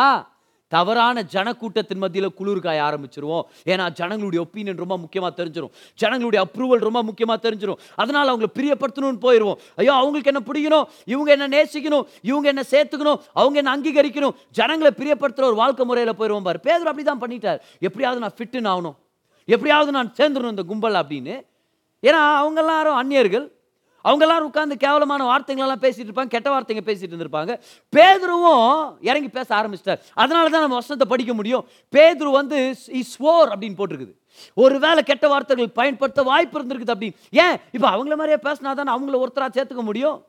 தவறான ஜனக்கூட்டத்தின் மத்தியில் குளிர்காய ஆரம்பிச்சிருவோம். ஏன்னா ஜனங்களுடைய ஒப்பீனியன் ரொம்ப முக்கியமாக தெரிஞ்சிரும். ஜனங்களுடைய அப்ரூவல் ரொம்ப முக்கியமாக தெரிஞ்சிடும் அதனால் அவங்களை பிரியப்படுத்தணும்னு போயிடுவோம் ஐயோ அவங்களுக்கு என்ன பிடிக்கணும்? இவங்க என்ன நேசிக்கணும்? இவங்க என்ன சேர்த்துக்கணும்? அவங்க என்ன அங்கீகரிக்கணும்? ஜனங்களை பிரியப்படுத்துகிற ஒரு வாழ்க்கை முறையில் போயிடுவோம் பாரு. பேதர் அப்படி தான் பண்ணிட்டார். எப்படியாவது நான் ஃபிட்டுன்னு ஆகணும். எப்படியாவது நான் சேர்ந்துடணும் இந்த கும்பல் அப்படின்னு. ஏன்னா அவங்க எல்லாரும் அந்நியர்கள். அவங்கெல்லாம் உட்காந்து கேவலமான வார்த்தைகளெல்லாம் பேசிகிட்டு இருப்பாங்க கெட்ட வார்த்தைங்க பேசிகிட்டு இருந்திருப்பாங்க. பேதுருவும் இறங்கி பேச ஆரம்பிச்சிட்டார். அதனால தான் நம்ம வசனத்தை படிக்க முடியும். பேதுரு வந்து ஸ்வோர் அப்படின்னு போட்டிருக்குது. ஒருவேளை கெட்ட வார்த்தைகள் பயன்படுத்த வாய்ப்பு இருந்திருக்குது அப்படின்னு ஏன்? இப்போ அவங்கள மாதிரியே பேசினா தானே அவங்கள ஒருத்தராக சேர்த்துக்க முடியும்?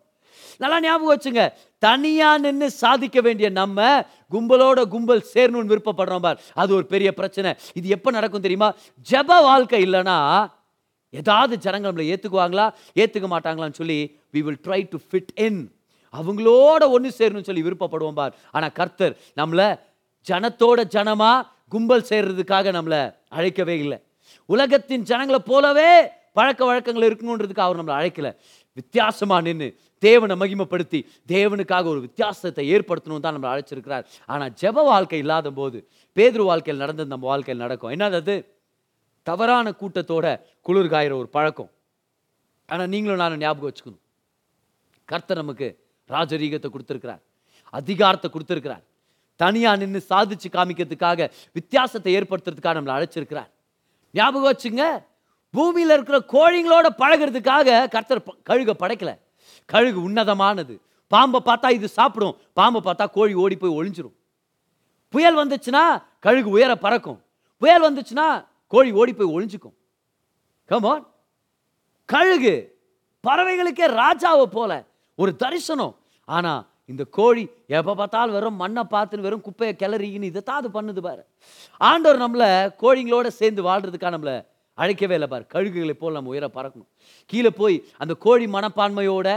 நல்லா ஞாபகம் வச்சுங்க. தனியாக நின்று சாதிக்க வேண்டிய நம்ம கும்பலோட கும்பல் சேரணும்னு விருப்பப்படுறோம் பார். அது ஒரு பெரிய பிரச்சனை. இது எப்போ நடக்கும் தெரியுமா? ஜெப வாழ்க்கை இல்லைன்னா ஏதாவது ஜனங்கள் நம்மளை ஏற்றுக்குவாங்களா ஏற்றுக்க மாட்டாங்களான்னு சொல்லி we will try to fit in அவங்களோட ஒன்று சேரணும்னு சொல்லி விருப்பப்படுவோம் பார். ஆனால் கர்த்தர் நம்மளை ஜனத்தோட ஜனமாக கும்பல் சேர்றதுக்காக நம்மளை அழைக்கவே இல்லை. உலகத்தின் ஜனங்களை போலவே பழக்க வழக்கங்கள் இருக்கணுன்றதுக்கு அவர் நம்மளை அழைக்கலை. வித்தியாசமாக நின்று தேவனை மகிமைப்படுத்தி தேவனுக்காக ஒரு வித்தியாசத்தை ஏற்படுத்தணும் தான் நம்மளை அழைச்சிருக்கிறார். ஆனால் ஜெப வாழ்க்கை இல்லாத போது பேதுரு வாழ்க்கையில் நடந்தது நம்ம வாழ்க்கையில் நடக்கும். என்னது அது? தவறான கூட்டத்தோட குளிர் காயிற ஒரு பழக்கம். ஆனால் நீங்களும் நானும் ஞாபகம் வச்சுக்கணும். கர்த்தர் நமக்கு ராஜரீகத்தை கொடுத்துருக்கிறார். அதிகாரத்தை கொடுத்துருக்கிறார். தனியாக நின்று சாதிச்சு காமிக்கிறதுக்காக வித்தியாசத்தை ஏற்படுத்துறதுக்காக நம்மளை அழைச்சிருக்கிறார். ஞாபகம் வச்சுங்க பூமியில் இருக்கிற கோழிங்களோட பழகிறதுக்காக கர்த்தர் கழுக கழுகை படைக்கல. கழுகு உன்னதமானது. பாம்பை பார்த்தா இது சாப்பிடும். பாம்பை பார்த்தா கோழி ஓடி போய் ஒழிஞ்சிரும் புயல் வந்துச்சுன்னா கழுகு உயர பறக்கும். புயல் வந்துச்சுன்னா கோழி ஓடி போய் ஒழிஞ்சுக்கும் கமான் கழுகு. பறவைகளுக்கே ராஜாவை போல. ஒரு தரிசனம். ஆனால் இந்த கோழி எப்போ பார்த்தாலும் வெறும் மண்ணை பார்த்துன்னு வெறும் குப்பையை கிளறின்னு இதை தான் அது பண்ணுது பாரு. ஆண்டவர் நம்மளை கோழிங்களோட சேர்ந்து வாழ்கிறதுக்காக நம்மளை அழைக்கவே இல்லை பாரு. கழுகுகளை போல் நம்ம உயர பறக்கணும். கீழே போய் அந்த கோழி மனப்பான்மையோட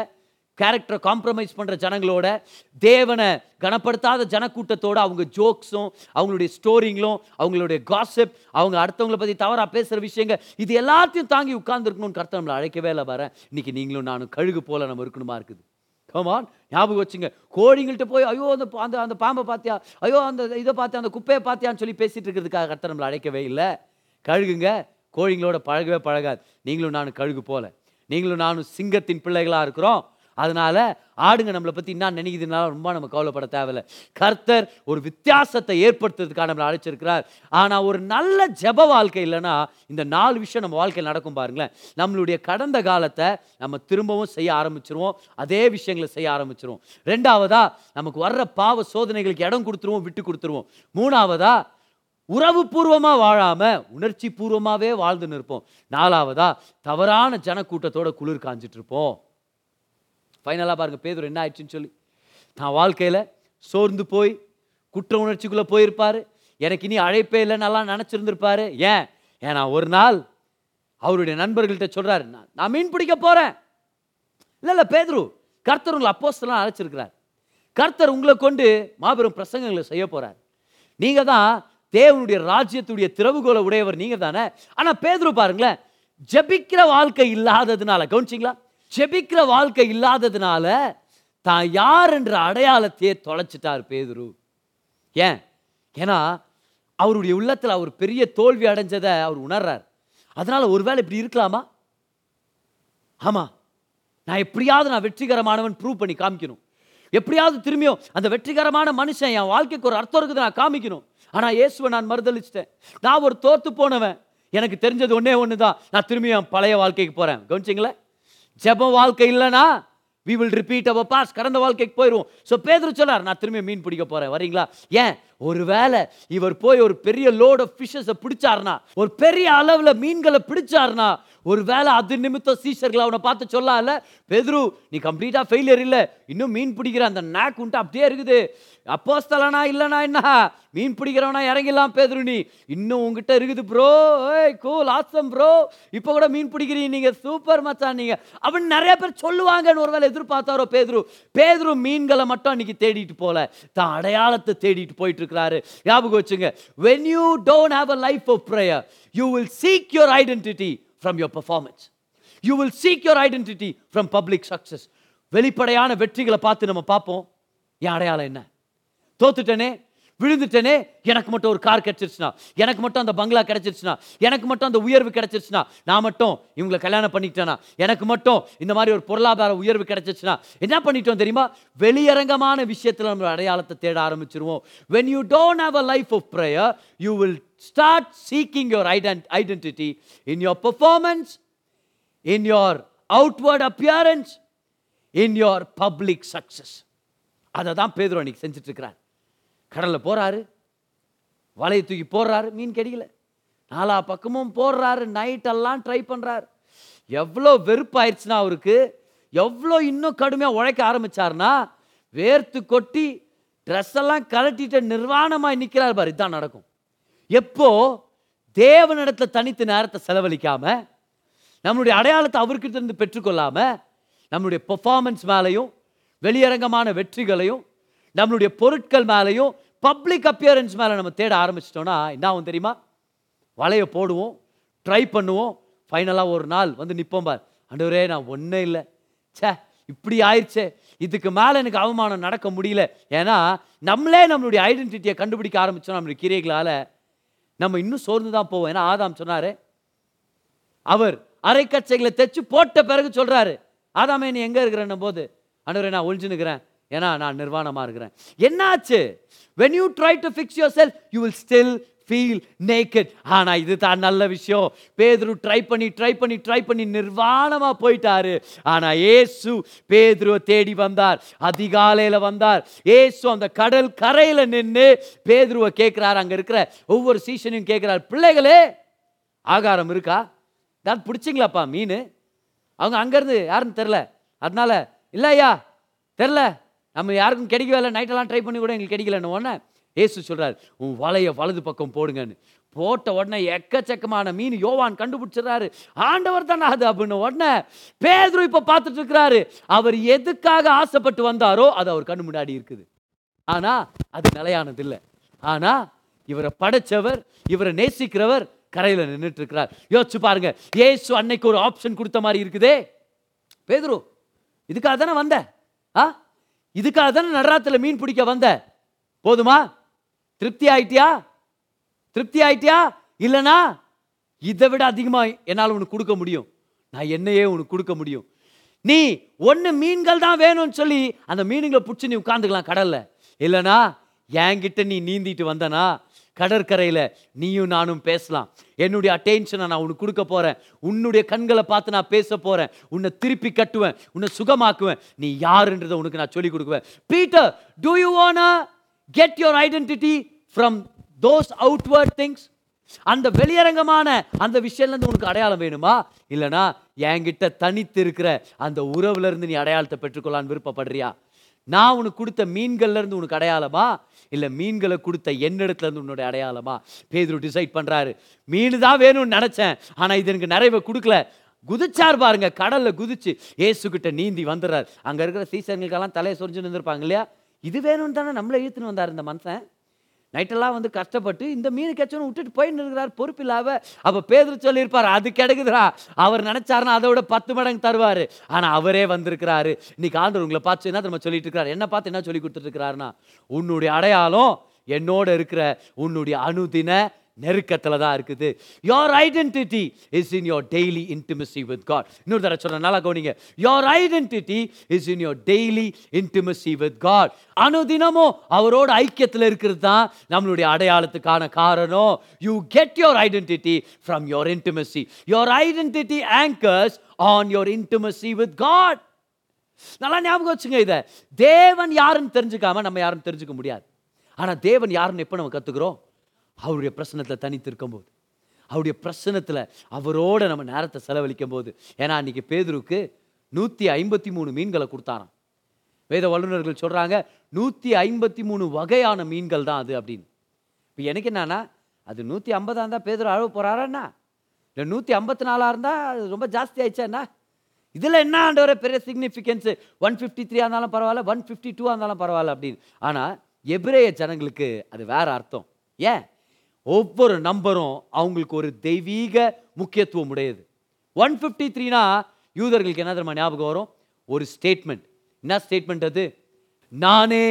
கேரக்டரை காம்ப்ரமைஸ் பண்ணுற ஜனங்களோட தேவனை கனப்படுத்தாத ஜனக்கூட்டத்தோட அவங்க ஜோக்ஸும் அவங்களுடைய ஸ்டோரிங்களும் அவங்களுடைய காசிப் அவங்க அடுத்தவங்களை பற்றி தவறாக பேசுகிற விஷயங்கள் இது எல்லாத்தையும் தாங்கி உட்கார்ந்துருக்கணும்னு கருத்தை நம்மளை அழைக்கவே இல்லை வரேன் இன்னைக்கு நீங்களும் நானும் கழுகு போல நம்ம இருக்கணுமா இருக்குது? கமான் ஞாபகம் வச்சுங்க. கோழிங்கள்ட்ட போய் ஐயோ அந்த பா- அந்த அந்த பாம்பை பார்த்தியா ஐயோ அந்த இதை பார்த்தியா அந்த குப்பையை பார்த்தியான்னு சொல்லி பேசிட்டு இருக்கிறதுக்காக கருத்தை நம்மளை அழைக்கவே இல்லை. கழுகுங்க. கோழிங்களோட பழகவே பழகாது. நீங்களும் நானும் கழுகு போல. நீங்களும் நானும் சிங்கத்தின் பிள்ளைகளாக இருக்கிறோம். அதனால் ஆடுங்க நம்மளை பற்றி என்ன நினைக்குதுனால ரொம்ப நம்ம கவலைப்பட தேவையில்ல. கர்த்தர் ஒரு வித்தியாசத்தை ஏற்படுத்துறதுக்காக நம்மளை அழைச்சிருக்கிறார். ஆனால் ஒரு நல்ல ஜெப வாழ்க்கை இல்லைன்னா இந்த நாலு விஷயம் நம்ம வாழ்க்கையில் நடக்கும் பாருங்களேன். நம்மளுடைய கடந்த காலத்தை நம்ம திரும்பவும் செய்ய ஆரம்பிச்சிருவோம். அதே விஷயங்களை செய்ய ஆரம்பிச்சிருவோம். ரெண்டாவதா நமக்கு வர்ற பாவ சோதனைகளுக்கு இடம் கொடுத்துருவோம் விட்டு கொடுத்துருவோம். மூணாவதா உறவு பூர்வமாக வாழாமல் உணர்ச்சி பூர்வமாகவே வாழ்ந்துன்னு இருப்போம் நாலாவதா தவறான ஜனக்கூட்டத்தோட குளிர் காஞ்சிட்டு இருப்போம். ஃபைனலாக பாருங்கள் பேதுரு என்ன ஆயிடுச்சுன்னு சொல்லி. தான் வாழ்க்கையில் சோர்ந்து போய் குற்ற உணர்ச்சிக்குள்ளே போயிருப்பாரு. எனக்கு இனி அழைப்பே இல்லைன்னு நல்லா நினச்சிருந்துருப்பாரு. ஏன்? ஏன்னா ஒரு நாள் அவருடைய நண்பர்கள்ட்ட சொல்கிறாரு நான் நான் மீன் பிடிக்க போகிறேன் இல்லை இல்லை பேதுரு கர்த்தர் உங்களை அப்போஸ்தெல்லாம் அழைச்சிருக்கிறார். கர்த்தர் உங்களை கொண்டு மாபெரும் பிரசங்கங்களை செய்ய போகிறார் நீங்கள் தான் தேவனுடைய ராஜ்யத்துடைய திறவுகோலை உடையவர் நீங்கள் தானே? ஆனால் பேதுரு பாருங்களேன் ஜெபிக்கிற வாழ்க்கை இல்லாததுனால கவனிச்சிங்களா? ஜெபிக்கிற வாழ்க்கை இல்லாததுனால தான் யார் என்ற அடையாளத்தையே தொலைச்சிட்டார் பேதுரு. ஏன்? ஏன்னா அவருடைய உள்ளத்தில் அவர் பெரிய தோல்வி அடைஞ்சதை அவர் உணர்றார். அதனால் ஒருவேளை இப்படி இருக்கலாமா? ஆமாம் நான் எப்படியாவது நான் வெற்றிகரமானவன் ப்ரூவ் பண்ணி காமிக்கணும். எப்படியாவது திரும்பியும் அந்த வெற்றிகரமான மனுஷன் என் வாழ்க்கைக்கு ஒரு அர்த்தம் இருக்குது நான் காமிக்கணும். ஆனால் இயேசுவை நான் மறுதளிச்சிட்டேன் நான் ஒரு தோற்று போனவன். எனக்கு தெரிஞ்சது ஒன்றே ஒன்று தான் நான் திரும்பி என் பழைய வாழ்க்கைக்கு போகிறேன் கவனிச்சிங்களேன்? ஜப வாழ்க்கை இல்லைனா we will repeat our past கடந்த வாழ்க்கைக்கு போயிடுவோம் ஸோ பேதர் சொல்லார் நான் திரும்பி மீன் பிடிக்க போறேன். வரீங்களா? ஏன்? ஒருவேளை இவர் போய் ஒரு பெரிய லோட் ஆஃப் ஃபிஷஸை பிடிச்சாருனா ஒரு பெரிய அளவுல மீன்களை பிடிச்சாருனா ஒரு வேளை அது நிமித்தம் சீஷர்கள் அவனை பார்த்து சொல்லால பெதுரு நீ கம்ப்ளீட்டாக ஃபெயிலியர் இல்லை. இன்னும் மீன் பிடிக்கிற அந்த நாக் உண்டு அப்படியே இருக்குது. அப்போஸ்தலனா இல்லைனா என்ன? மீன் பிடிக்கிறவனா இறங்கிடலாம் பேதுரு நீ. இன்னும் உங்ககிட்ட இருக்குது ப்ரோ ஏய் கூல் ஆசம் ப்ரோ இப்போ கூட மீன் பிடிக்கிறீங்க நீங்கள் சூப்பர் மச்சான் நீங்கள் அப்படின்னு நிறைய பேர் சொல்லுவாங்கன்னு ஒரு வேலை எதிர்பார்த்தாரோ பேதுரு. பேதுரு மீன்களை மட்டும் அன்னைக்கு தேடிட்டு போல. தான் அடையாளத்தை தேடிட்டு போயிட்டு இருக்கிறாரு. ஞாபகம் வச்சுங்க. When you don't have a life of prayer you will seek your identity from your performance you will seek your identity from public success வெளிப்படையான வெற்றிகளை பார்த்து நம்ம பார்ப்போம் என் அடையாளம் என்ன தோத்துட்டேனே விழுந்துட்டேனே எனக்கு மட்டும் ஒரு கார் கிடைச்சிருச்சுனா எனக்கு மட்டும் அந்த பங்களா கிடைச்சிருச்சுனா எனக்கு மட்டும் அந்த உயர்வு கிடைச்சிருச்சுனா நான் மட்டும் இவங்களை கல்யாணம் பண்ணிக்கிட்டேனா எனக்கு மட்டும் இந்த மாதிரி ஒரு பொருளாதார உயர்வு கிடைச்சிருச்சுனா என்ன பண்ணிட்டோம் தெரியுமா? வெளியரங்கமான விஷயத்தில் நம்ம அடையாளத்தை தேட ஆரம்பிச்சிருவோம். When you don't have a life of prayer you will start seeking your ident identity in your performance in your outward appearance in your public success அதை தான் பேதுரு அன்னைக்கு செஞ்சுட்டு இருக்கிறார். கடலில் போகிறாரு வலையை தூக்கி போடுறாரு மீன் கிடைக்கல நாலா பக்கமும் போடுறாரு நைட்டெல்லாம் ட்ரை பண்ணுறாரு எவ்வளோ வெறுப்பாயிருச்சுன்னா அவருக்கு எவ்வளோ இன்னும் கடுமையாக உழைக்க ஆரம்பிச்சாருன்னா வேர்த்து கொட்டி ட்ரெஸ் எல்லாம் கலட்டிட்டு நிர்வாணமாக நிற்கிறார் பாரு இதுதான் நடக்கும். எப்போ தேவனிடத்தில் தனித்து நேரத்தை செலவழிக்காமல் நம்மளுடைய அடையாளத்தை அவர்கிட்ட இருந்து பெற்றுக்கொள்ளாமல் நம்மளுடைய பெர்ஃபார்மன்ஸ் மேலையும் வெளியரங்கமான வெற்றிகளையும் நம்மளுடைய பொருட்கள் மேலேயும் பப்ளிக் அப்பியரன்ஸ் மேலே நம்ம தேட ஆரம்பிச்சிட்டோம்னா என்ன ஆகும் தெரியுமா? வலையை போடுவோம் ட்ரை பண்ணுவோம். ஃபைனலாக ஒரு நாள் வந்து நிற்போம் பார். அண்டவரே நான் ஒன்றே இல்லை. ச்சே இப்படி ஆயிடுச்சே. இதுக்கு மேலே எனக்கு அவமானம் நடக்க முடியல. ஏன்னா நம்மளே நம்மளுடைய ஐடென்டிட்டியை கண்டுபிடிக்க ஆரம்பித்தோம் நம்மளுடைய கிரியைகளால் நம்ம இன்னும் சோர்ந்து தான் போவோம். ஏன்னா ஆதாம் சொன்னார் அவர் அரைக்கச்சைகளை தைச்சு போட்ட பிறகு சொல்கிறாரு ஆதாமே நீ எங்கே இருக்கிறன்னும் போது அண்டவரே நான் ஒழிஞ்சு ஏன்னா நான் நிர்வாணமாக இருக்கிறேன். என்னாச்சு? When you try to fix fix yourself you will still feel naked ஆனால் இது தான் நல்ல விஷயம். பேதுரு ட்ரை பண்ணி ட்ரை பண்ணி ட்ரை பண்ணி நிர்வாணமாக போயிட்டாரு. ஆனால் ஏசு பேதுருவை தேடி வந்தார். அதிகாலையில் வந்தார். ஏசு அந்த கடல் கரையில் நின்று பேதுருவை கேட்குறாரு. அங்கே இருக்கிற ஒவ்வொரு சீசனையும் கேட்குறாரு. பிள்ளைகளே ஆகாரம் இருக்கா? தான் பிடிச்சிங்களாப்பா மீன்? அவங்க அங்கேருந்து யாருன்னு தெரில அதனால இல்லையா? தெரில நம்ம யாருக்கும் கிடைக்கவே இல்லை. நைட்டெல்லாம் ட்ரை பண்ணி கூட எங்களுக்கு கிடைக்கலன்னு உடனே ஏசு சொல்கிறார் உன் வலையை வலது பக்கம் போடுங்கன்னு. போட்ட உடனே எக்கச்சக்கமான மீன் யோவான் கண்டுபிடிச்சிடுறாரு. ஆண்டவர் தானே அது அப்படின்னு உடனே பேதுரு இப்போ பார்த்துட்டு இருக்கிறாரு. அவர் எதுக்காக ஆசைப்பட்டு வந்தாரோ அது அவர் கண்ணு முன்னாடி இருக்குது. ஆனா அது நிலையானது இல்லை. ஆனா இவரை படைச்சவர் இவரை நேசிக்கிறவர் கரையில் நின்றுட்டு இருக்கிறார். யோசிச்சு பாருங்க ஏசு அன்னைக்கு ஒரு ஆப்ஷன் கொடுத்த மாதிரி இருக்குதே. பேதுரு இதுக்காக தானே வந்த? ஆ? இதுக்காக தானே நடராத்துல மீன் பிடிக்க வந்த? போதுமா? திருப்தி ஆயிட்டியா? திருப்தி ஆயிட்டியா? இல்லைனா இதை விட அதிகமாக என்னால் உனக்கு கொடுக்க முடியும். நான் என்னையே உனக்கு கொடுக்க முடியும். நீ ஒன்று மீன்கள் தான் வேணும்னு சொல்லி அந்த மீனுங்களை பிடிச்சி நீ உட்காந்துக்கலாம் கடலில். இல்லைனா என்கிட்ட நீ நீந்திட்டு வந்தனா கடற்கரையில் நீயும் நானும் பேசலாம். என்னுடைய அட்டென்ஷனை நான் உனக்கு கொடுக்க போகிறேன் உன்னுடைய கண்களை பார்த்து நான் பேச போகிறேன் உன்னை திருப்பி கட்டுவேன். உன்னை சுகமாக்குவேன். நீ யாருன்றதை உனக்கு நான் சொல்லி கொடுக்குவேன். Peter do you wanna get your identity from those outward things அந்த வெளியரங்கமான அந்த விஷயம்லேருந்து உனக்கு அடையாளம் வேணுமா? இல்லைனா என்கிட்ட தனித்து இருக்கிற அந்த உறவுலேருந்து நீ அடையாளத்தை பெற்றுக்கொள்ளான்னு விருப்பப்படுறியா? நான் உனக்கு கொடுத்த மீன்கள்லேருந்து உனக்கு அடையாளமா? இல்லை மீன்களை கொடுத்த என்னிடத்துலேருந்து உன்னுடைய அடையாளமா? பேதுரு டிசைட் பண்ணுறாரு மீன் தான் வேணும்னு நினச்சேன். ஆனால் இது எனக்கு நிறைவை கொடுக்கல. குதிச்சார் பாருங்க கடலில் குதிச்சு ஏசுக்கிட்ட நீந்தி வந்துடுறாரு. அங்கே இருக்கிற சீசன்களுக்கெல்லாம் தலையை சொரிஞ்சு நின்றுருப்பாங்க இல்லையா? இது வேணும்னு தானே நம்மளை இழுத்துன்னு வந்தார் இந்த மனுஷன். நைட்டெல்லாம் வந்து கஷ்டப்பட்டு இந்த மீன் கச்சவனை விட்டுட்டு போயின்னு இருக்கிறார் பொறுப்பு இல்லாம. அப்போ பேதர் சொல்லியிருப்பார் அது கிடைக்குதுடா. அவர் நினச்சாருன்னா அதை விட பத்து மடங்கு தருவார். ஆனால் அவரே வந்திருக்கிறாரு. இன்னைக்கு ஆண்டவர் உங்களை பார்த்து என்ன திரும்ப சொல்லிட்டு இருக்கிறார்? என்ன பார்த்து என்ன சொல்லி கொடுத்துட்டு இருக்கிறாருன்னா உன்னுடைய அடையாளம் என்னோட இருக்கிற உன்னுடைய அனுதின நெருக்கத்தில் தான் இருக்குது. Your identity is in your daily intimacy with God இன்னொரு தடவை சொல்ல நல்லா கவனிங்க. Your identity is in your daily intimacy with God அனுதினமும் அவரோட ஐக்கியத்தில் இருக்கிறது தான் நம்மளுடைய அடையாளத்துக்கான காரணம். You get your identity from your intimacy your identity anchors on your intimacy with God நல்லா ஞாபகம் வச்சுங்க இதை. தேவன் யாருன்னு தெரிஞ்சுக்காம நம்ம யாருன்னு தெரிஞ்சுக்க முடியாது. ஆனால் தேவன் யாருன்னு எப்போ நம்ம கற்றுக்குறோம் அவருடைய பிரசனத்தில் தனித்து இருக்கும்போது அவருடைய பிரசனத்தில் அவரோட நம்ம நேரத்தை செலவழிக்கும் போது ஏன்னா அன்னைக்கு பேதுருக்கு நூற்றி ஐம்பத்தி மூணு மீன்களை கொடுத்தாராம். வேத வல்லுநர்கள் சொல்கிறாங்க நூற்றி ஐம்பத்தி மூணு வகையான மீன்கள் தான் அது அப்படின்னு. இப்போ எனக்கு என்னன்னா அது நூற்றி ஐம்பதாக இருந்தால் பேதர் அழகு போகிறாரண்ணா இல்லை நூற்றி ஐம்பத்தி நாலாக இருந்தால் அது ரொம்ப ஜாஸ்தி ஆயிடுச்சாண்ணா இதில் என்ன ஆண்டவர பெரிய சிக்னிஃபிகன்ஸு ஒன் ஃபிஃப்டி த்ரீ இருந்தாலும் பரவாயில்ல ஒன் ஃபிஃப்டி டூ இருந்தாலும் பரவாயில்ல அப்படின்னு. ஆனால் எபிரேய ஜனங்களுக்கு அது வேற அர்த்தம். ஏன்? ஒவ்வொரு நம்பரும் அவங்களுக்கு ஒரு தெய்வீக முக்கியத்துவம் உடையது. ஒன் ஃபிஃப்டி த்ரீனா யூதர்களுக்கு என்ன தெரியுமா ஞாபகம் வரும்? ஒரு ஸ்டேட்மெண்ட் என்ன ஸ்டேட்மெண்ட் அது? நானே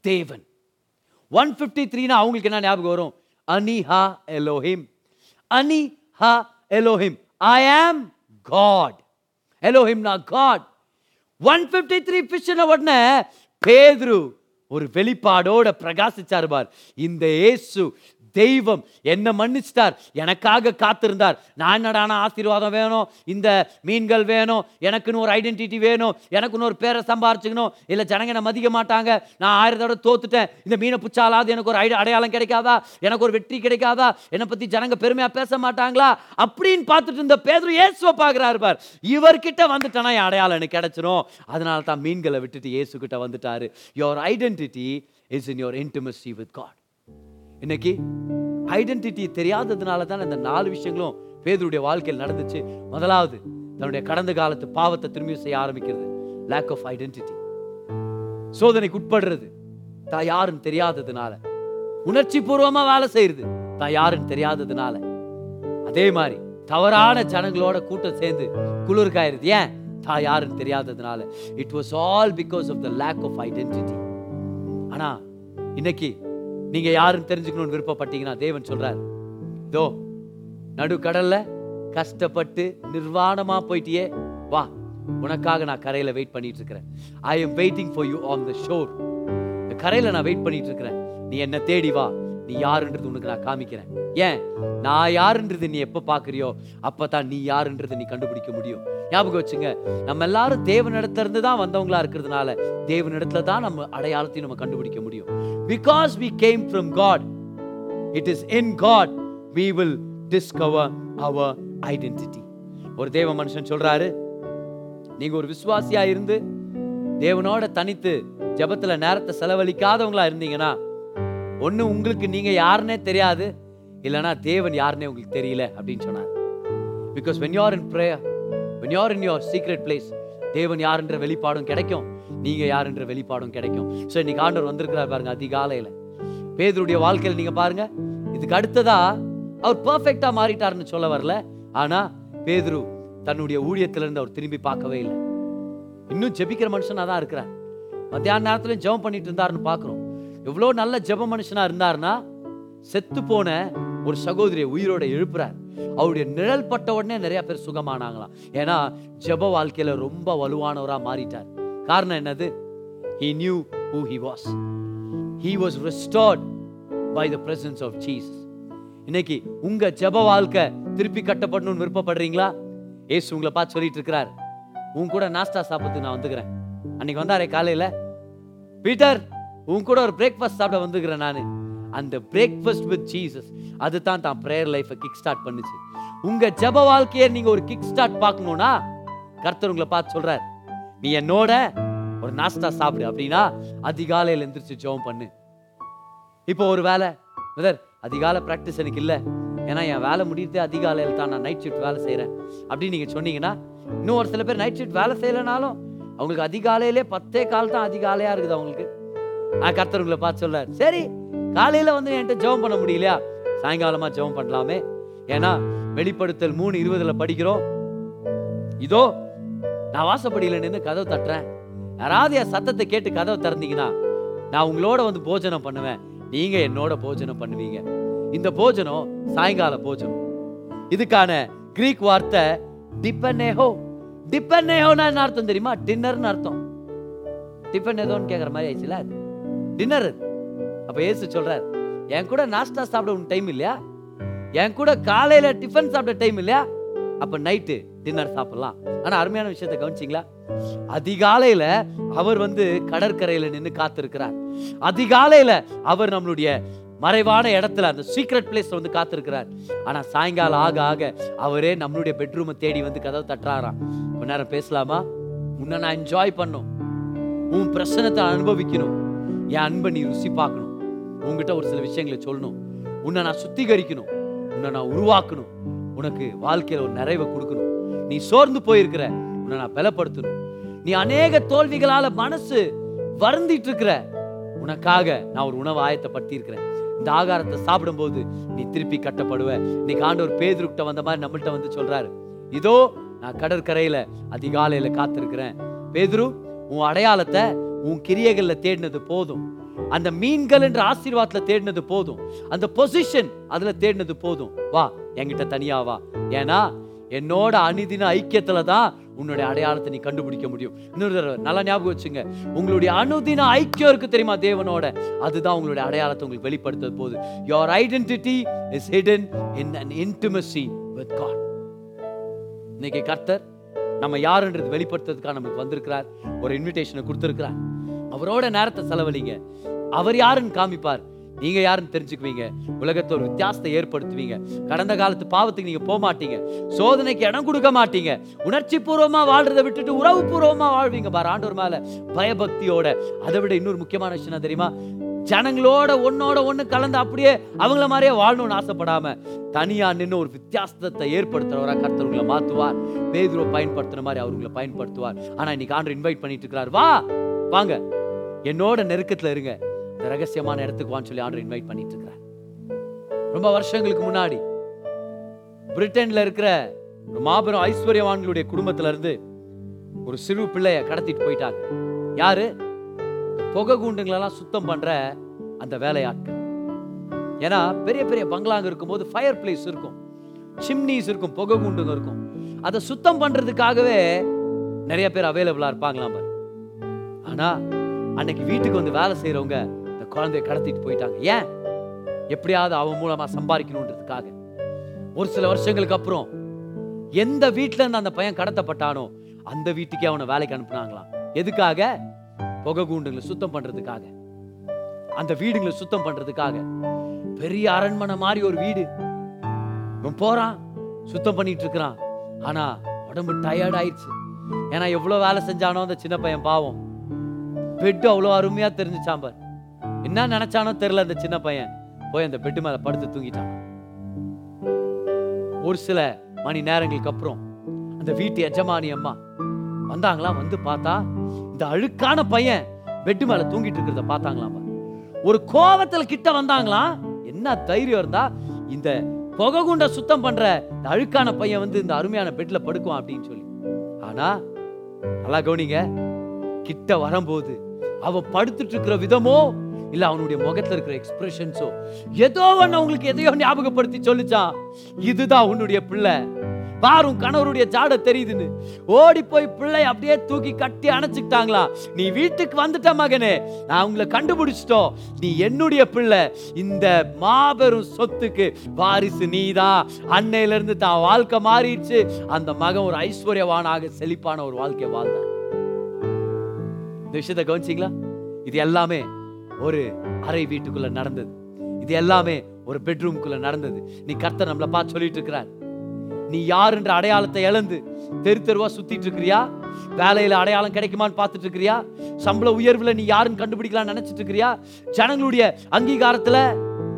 தேவன். ஒன் ஃபிஃப்டி த்ரீனா அவங்களுக்கு என்ன ஞாபகம் வரும்? அனி ஹா எலோஹிம். அனி ஹா Elohim. I am God Elohim நான் காட் ஒன் ஃபிஃப்டி த்ரீ பிஷன உடனே? பேதுரு ஒரு வெளிப்பாடோட பிரகாசிச்சார் பார். இந்த இயேசு தெய்வம். என்ன மன்னிச்சிட்டார். எனக்காக காத்திருந்தார். நான் என்னடான ஆசீர்வாதம் வேணும்? இந்த மீன்கள் வேணும்? எனக்குன்னு ஒரு ஐடென்டிட்டி வேணும்? எனக்குன்னு ஒரு பேரை சம்பாரிச்சுக்கணும்? இல்லை ஜனங்க என்னை மதிக்க மாட்டாங்க. நான் ஆயிரம் தடவை தோத்துட்டேன். இந்த மீனை புச்சாலாவது எனக்கு ஒரு ஐட அடையாளம் கிடைக்காதா? எனக்கு ஒரு வெற்றி கிடைக்காதா? என்னை பற்றி ஜனங்க பெருமையாக பேச மாட்டாங்களா? அப்படின்னு பார்த்துட்டு இருந்த பேதர் இயேசுவை பார்க்குறாரு பார். இவர்கிட்ட வந்துட்டேனா என் அடையாளம் எனக்கு கிடைச்சிரும். அதனால தான் மீன்களை விட்டுட்டு இயேசுகிட்ட வந்துட்டாரு. Your identity is in your intimacy with God இன்னைக்கு ஐடென்டிட்டி தெரியாததுனால தான் இந்த நாலு விஷயங்களும் பேதருடைய வாழ்க்கையில் நடந்துச்சு. முதலாவது தன்னுடைய கடந்த காலத்து பாவத்தை திரும்பி செய்ய ஆரம்பிக்கிறது. லேக் ஆஃப் ஐடென்டிட்டி சோதனைக்கு உட்படுறது. தான் யாருன்னு தெரியாததுனால. உணர்ச்சி பூர்வமா வேலை செய்யறது. தான் யாருன்னு தெரியாததுனால. அதே மாதிரி தவறான ஜனங்களோட கூட்டம் சேர்ந்து குளிர்காயிருது ஏன்? தான் யாருன்னு தெரியாததுனால. It was all because of the lack of identity ஆனா இன்னைக்கு நீங்க யாருன்னு தெரிஞ்சுக்கணும்னு விருப்பப்பட்டீங்கன்னா தேவன் சொல்றாரு. இதோ நடுக்கடல்ல கஷ்டப்பட்டு நிர்வாணமா போயிட்டியே வா உனக்காக நான் கரையில வெயிட் பண்ணிட்டு இருக்கிறேன் I am waiting for you on the shore இந்த கரையில நான் வெயிட் பண்ணிட்டு இருக்கிறேன் நீ என்ன தேடி வா. நீ யாருன்றது உனக்கு நான் காமிக்கிறேன். ஏன்? நான் யாருன்றது நீ எப்ப பாக்குறியோ அப்பதான் நீ யாருன்றது நீ கண்டுபிடிக்க முடியும். ஞாபகம் வச்சுங்க. நம்ம எல்லாரும் தேவனிடத்திலிருந்து தான் வந்தவங்களா இருக்கிறதுனால தேவனிடத்துல தான் நம்ம அடையாளத்தையும் நம்ம கண்டுபிடிக்க முடியும். Because we came from God it is in God we will discover our identity ஒரு தேவ மனுஷன் சொல்றாரு நீங்க ஒரு விசுவாசியா இருந்து தேவனோட தனித்து ஜபத்துல நேரத்தை செலவழிக்காதவங்களா இருந்தீங்கன்னா ஒண்ணு உங்களுக்கு நீங்க யாருன்னே தெரியாது இல்லைன்னா தேவன் யாருன்னே உங்களுக்கு தெரியல அப்படின்னு சொன்னார். Because when you are in prayer when you are in your secret place தேவன் யாருன்ற வெளிப்பாடும் கிடைக்கும். நீங்க யாருன்ற வெளிப்பாடும் கிடைக்கும். ஸோ இன்னைக்கு ஆண்டவர் வந்திருக்கிறார் பாருங்க அதிகாலையில. பேதருடைய வாழ்க்கையில் நீங்க பாருங்க இதுக்கு அடுத்ததா அவர் பர்ஃபெக்டா மாறிட்டாருன்னு சொல்ல வரல. ஆனா பேதுரு தன்னுடைய ஊழியத்திலிருந்து அவர் திரும்பி பார்க்கவே இல்லை. இன்னும் ஜெபிக்கிற மனுஷனா தான் இருக்கிறார். மத்தியான நேரத்துல ஜெபம் பண்ணிட்டு இருந்தாருன்னு பார்க்குறோம். எவ்வளோ நல்ல ஜெப மனுஷனா இருந்தாருன்னா செத்து போன ஒரு சகோதரியை உயிரோட எழுப்புறார். அவருடைய நிழல் பட்ட உடனே நிறைய பேர் சுகமானாங்களாம். ஏன்னா ஜெப வாழ்க்கையில ரொம்ப வலுவானவரா மாறிட்டார். காரணம் என்னது? He knew who he was he was restored by the presence of jesus. இன்னைக்கு உங்க ஜெப வாழ்க்கை திருப்பி கட்டப்படணும்னு விருப்பப்படுறீங்களா? ஏசு உங்களை பார்த்து சொல்லிட்டு இருக்கிறார். உன் கூட நாஸ்டா சாப்பிட்டு நான் வந்துக்கிறேன். அன்னைக்கு வந்தாரே காலையில? பீட்டர் உன் கூட ஒரு பிரேக்ஃபாஸ்ட் சாப்பிட வந்துக்கிறேன் நான். அந்த பிரேக்ஃபாஸ்ட் வித் ஜீசஸ் அதுதான் தான் ப்ரேயர் லைஃபை கிக் ஸ்டார்ட் பண்ணுச்சு. உங்கள் ஜெப வாழ்க்கையை நீங்கள் ஒரு கிக் ஸ்டார்ட் பார்க்கணுன்னா கர்த்தர் உங்களை பார்த்து சொல்கிறார் நீ என்னோட ஒரு நாஸ்டா சாப்பிடு. அப்படின்னா அதிகாலையில் எந்திரிச்சு ஜோம் பண்ணு. இப்போ ஒரு வேலை பிரதர் அதிகாலை ப்ராக்டிஸ் எனக்கு இல்லை. ஏன்னா என் வேலை முடியுது அதிகாலையில் தான் நான் நைட் ஷிஃப்ட் வேலை செய்கிறேன் அப்படின்னு நீங்கள் சொன்னீங்கன்னா இன்னும் ஒரு சில பேர் நைட் ஷிஃப்ட் வேலை செய்யலைனாலும் அவங்களுக்கு அதிகாலையிலே பத்தே கால் தான் அதிகாலையாக இருக்குது அவங்களுக்கு. நான் கர்த்தர் உங்களை பார்த்து சொல்ல சரி காலையில் வந்து என்கிட்ட ஜெபம் பண்ண முடியலையா? சாயங்காலமாக ஜெபம் பண்ணலாமே. ஏன்னா வெளிப்படுத்தல் மூணு இருபதுல படிக்கிறோம். இதோ நான் வாசப்படியில் நின்று கதவு தட்டுறேன். யாராவது என் சத்தத்தை கேட்டு கதவை திறந்தீங்கன்னா நான் உங்களோட வந்து போஜனம் பண்ணுவேன். நீங்க என்னோட போஜனம் பண்ணுவீங்க. இந்த போஜனம் சாயங்கால போஜனம். இதுக்கான கிரீக் வார்த்தை டிப்பனேஹோ. டிப்பனேஹோனா என்ன அர்த்தம் தெரியுமா? டின்னர்னு அர்த்தம். டிஃபன் ஏதோன்னு கேட்குற மாதிரி ஆயிடுச்சுல அது. டின்னர். அப்போ ஏசு சொல்கிறார் என் கூட நாஸ்டா சாப்பிட உன் டைம் இல்லையா? என் கூட காலையில் டிஃபன் சாப்பிட டைம் இல்லையா? அப்போ நைட்டு டின்னர் சாப்பிடலாம். ஆனால் அருமையான விஷயத்தை கவனிச்சிங்களா? அதிகாலையில் அவர் வந்து கடற்கரையில் நின்று காத்திருக்கிறார். அதிகாலையில் அவர் நம்மளுடைய மறைவான இடத்துல அந்த சீக்ரெட் பிளேஸ்ல வந்து காத்திருக்கிறார். ஆனால் சாயங்காலம் ஆக ஆக அவரே நம்மளுடைய பெட்ரூமை தேடி வந்து கதவை தட்டுறாராம். கொஞ்ச நேரம் பேசலாமா? உன்னை நான் என்ஜாய் பண்ணும். உன் பிரச்சனத்தை அனுபவிக்கணும். என் அன்பை நீ ருசி பார்க்கணும். உன்கிட்ட ஒரு சில விஷயங்களை சொல்லணும். உன்னை நான் சுத்திகரிக்கணும். உன்னை நான் உருவாக்கணும். உனக்கு வாழ்க்கையில ஒரு நிறைவை கொடுக்கணும். நீ சோர்ந்து போயிருக்கிற. உன்னை நான் பலப்படுத்தணும். நீ அநேக தோல்விகளால மனசு வருந்திட்டு இருக்கிற உனக்காக நான் ஒரு உணவு ஆயத்தப்படுத்தி இருக்கிறேன் இந்த ஆகாரத்தை சாப்பிடும்போது நீ திருப்பி கட்டப்படுவ. இன்னைக்கு ஆண்டவர் பேதுருக்கிட்ட வந்த மாதிரி நம்மள்கிட்ட வந்து சொல்றாரு. இதோ நான் கடற்கரையில அதிகாலையில காத்திருக்கிறேன். பேதுரு உன் அடையாளத்தை உன் கிரியைகளில் தேடினது போதும். அந்த மீன்கள் என்ற ஆசீர்வாதத்தில் தேடினது போதும். அந்த பொசிஷன் அதுல தேடினது போதும். வா என்கிட்ட தனியா வா. ஏன்னா என்னோட அணிதின ஐக்கியத்துல தான் உன்னுடைய அடையாளத்தை நீ கண்டுபிடிக்க முடியும். இன்னொரு தடவை நல்லா ஞாபகம் வச்சுங்க. உங்களுடைய அனுதின ஐக்கியம் இருக்கு தெரியுமா தேவனோட? அதுதான் உங்களுடைய அடையாளத்தை உங்களுக்கு வெளிப்படுத்தது போது your identity is hidden in an intimacy with God இன்னைக்கு கர்த்தர் நம்ம யாருன்றது வெளிப்படுத்துறதுக்காக நமக்கு வந்திருக்கிறார். ஒரு இன்விடேஷனை கொடுத்துருக்கிறார். அவரோட நேரத்தை செலவழிங்க. அவர் யாருன்னு காமிப்பார். நீங்க யாருன்னு தெரிஞ்சுக்குவீங்க. உலகத்தை ஒரு வித்தியாசத்தை ஏற்படுத்துவீங்க. கடந்த காலத்து பாவத்துக்கு நீங்க போக மாட்டீங்க. சோதனைக்கு இடம் கொடுக்க மாட்டீங்க. உணர்ச்சி பூர்வமா வாழ்றதை விட்டுட்டு உறவு பூர்வமா வாழ்வீங்க பாரு. ஆண்டவர் மேல பயபக்தியோட. அதை விட இன்னொரு முக்கியமான விஷயம் தெரியுமா? ஜனங்களோட ஒன்னோட ஒண்ணு கலந்து அப்படியே அவங்கள மாதிரியே வாழணும்னு ஆசைப்படாம தனியா நின்று ஒரு வித்தியாசத்தை ஏற்படுத்துறவரா கர்த்தர் உங்களை மாத்துவார். பேதுருவை பயன்படுத்துற மாதிரி அவர் உங்களை பயன்படுத்துவார். ஆனா இன்னைக்கு ஆண்டு இன்வைட் பண்ணிட்டு இருக்கிறார். வா வாங்க. என்னோட நெருக்கத்தில் இருங்க. இந்த ரகசியமான இடத்துக்கு வான்னு சொல்லி ஆண்டர் இன்வைட் பண்ணிட்டு இருக்கிறார் ரொம்ப வருஷங்களுக்கு முன்னாடி பிரிட்டன்ல இருக்கிற மாபெரும் ஐஸ்வர்யவான்களுடைய குடும்பத்துல இருந்து ஒரு சிறு பிள்ளைய கடத்திட்டு போயிட்டாங்க. யாரு? புகை கூண்டுங்களெல்லாம் சுத்தம் பண்ற அந்த வேலையாட்கள். ஏன்னா பெரிய பெரிய பங்களாங்க இருக்கும்போது ஃபயர் பிளேஸ் இருக்கும். சிம்னிஸ் இருக்கும் புகை குண்டுங்க இருக்கும். அதை சுத்தம் பண்றதுக்காகவே நிறைய பேர் அவைலபிளா இருப்பாங்களாம் பாரு. ஆனா அன்னைக்கு வீட்டுக்கு வந்து வேலை செய்யறவங்க இந்த குழந்தைய கடத்திட்டு போயிட்டாங்க. ஏன்? எப்படியாவது அவன் மூலமா சம்பாதிக்கணுன்றதுக்காக. ஒரு சில வருஷங்களுக்கு அப்புறம் எந்த வீட்டில இருந்து அந்த பையன் கடத்தப்பட்டானோ அந்த வீட்டுக்கே அவனை வேலைக்கு அனுப்புனாங்களாம். எதுக்காக? புகை கூண்டுங்களை சுத்தம் பண்றதுக்காக. அந்த வீடுங்களை சுத்தம் பண்றதுக்காக. பெரிய அரண்மனை மாதிரி ஒரு வீடு. இவன் போறான் சுத்தம் பண்ணிட்டு இருக்கிறான். ஆனா உடம்பு டயர்ட் ஆயிடுச்சு. ஏன்னா எவ்வளவு வேலை செஞ்சானோ அந்த சின்ன பையன் பாவம். பெட் அவ்வளோ அருமையா தெரிஞ்சுச்சான் பார் என்ன நினச்சானோ தெரில அந்த சின்ன பையன். போய் அந்த பெட்டு மேல படுத்து தூங்கிட்டான். ஒரு சில மணி நேரங்களுக்கு அப்புறம் அந்த வீட்டு எஜமானி அம்மா வந்தாங்களா வந்து பார்த்தா இந்த அழுக்கான பையன் பெட்டு மேல தூங்கிட்டு இருக்கிறத பார்த்தாங்களாம். ஒரு கோவத்துல கிட்ட வந்தாங்களாம். என்ன தைரியம் இருந்தா இந்த புகை குண்ட சுத்தம் பண்ற இந்த அழுக்கான பையன் வந்து இந்த அருமையான பெட்ல படுக்குவான் அப்படின்னு சொல்லி. ஆனா நல்லா கவனிங்க கிட்ட வரும்போது அவன் படுத்துட்டு இருக்கிற விதமோ இல்ல அவனுடைய முகத்துல இருக்கிற எக்ஸ்பிரஷன்ஸோ ஏதோ ஒண்ணு அவங்களுக்கு எதையோ ஞாபகப்படுத்தி சொல்லிச்சான் இதுதான் உன்னுடைய பிள்ளை. பாரும் கணவருடைய ஜாட தெரியுதுன்னு. ஓடி போய் பிள்ளை அப்படியே தூக்கி கட்டி அணைச்சுக்கிட்டாங்களா? நீ வீட்டுக்கு வந்துட்ட மகனே நான் உங்களை கண்டுபிடிச்சிட்டோம். நீ என்னுடைய பிள்ளை இந்த மாபெரும் சொத்துக்கு வாரிசு நீதான் அன்னையில இருந்து தான் வாழ்க்கை மாறிடுச்சு. அந்த மகன் ஒரு ஐஸ்வர்யவானாக செழிப்பான ஒரு வாழ்க்கை வாழ்ந்தான். இந்த விஷயத்தை கவனிச்சிங்களா? இது எல்லாமே ஒரு அறை வீட்டுக்குள்ள நடந்தது. இது எல்லாமே ஒரு பெட்ரூம்குள்ள நடந்தது. நீ கர்த்தர் நம்மளை பார்த்து சொல்லிட்டு இருக்கிறார் நீ யாருன்ற அடையாளத்தை இழந்து தெரு தெருவா சுத்திட்டு இருக்கிறியா வேலையில அடையாளம் கிடைக்குமான்னு பார்த்துட்டு இருக்கிறியா சம்பள உயர்வுல நீ யாருன்னு கண்டுபிடிக்கலாம்னு நினைச்சிட்டு இருக்கிறியா ஜனங்களுடைய அங்கீகாரத்துல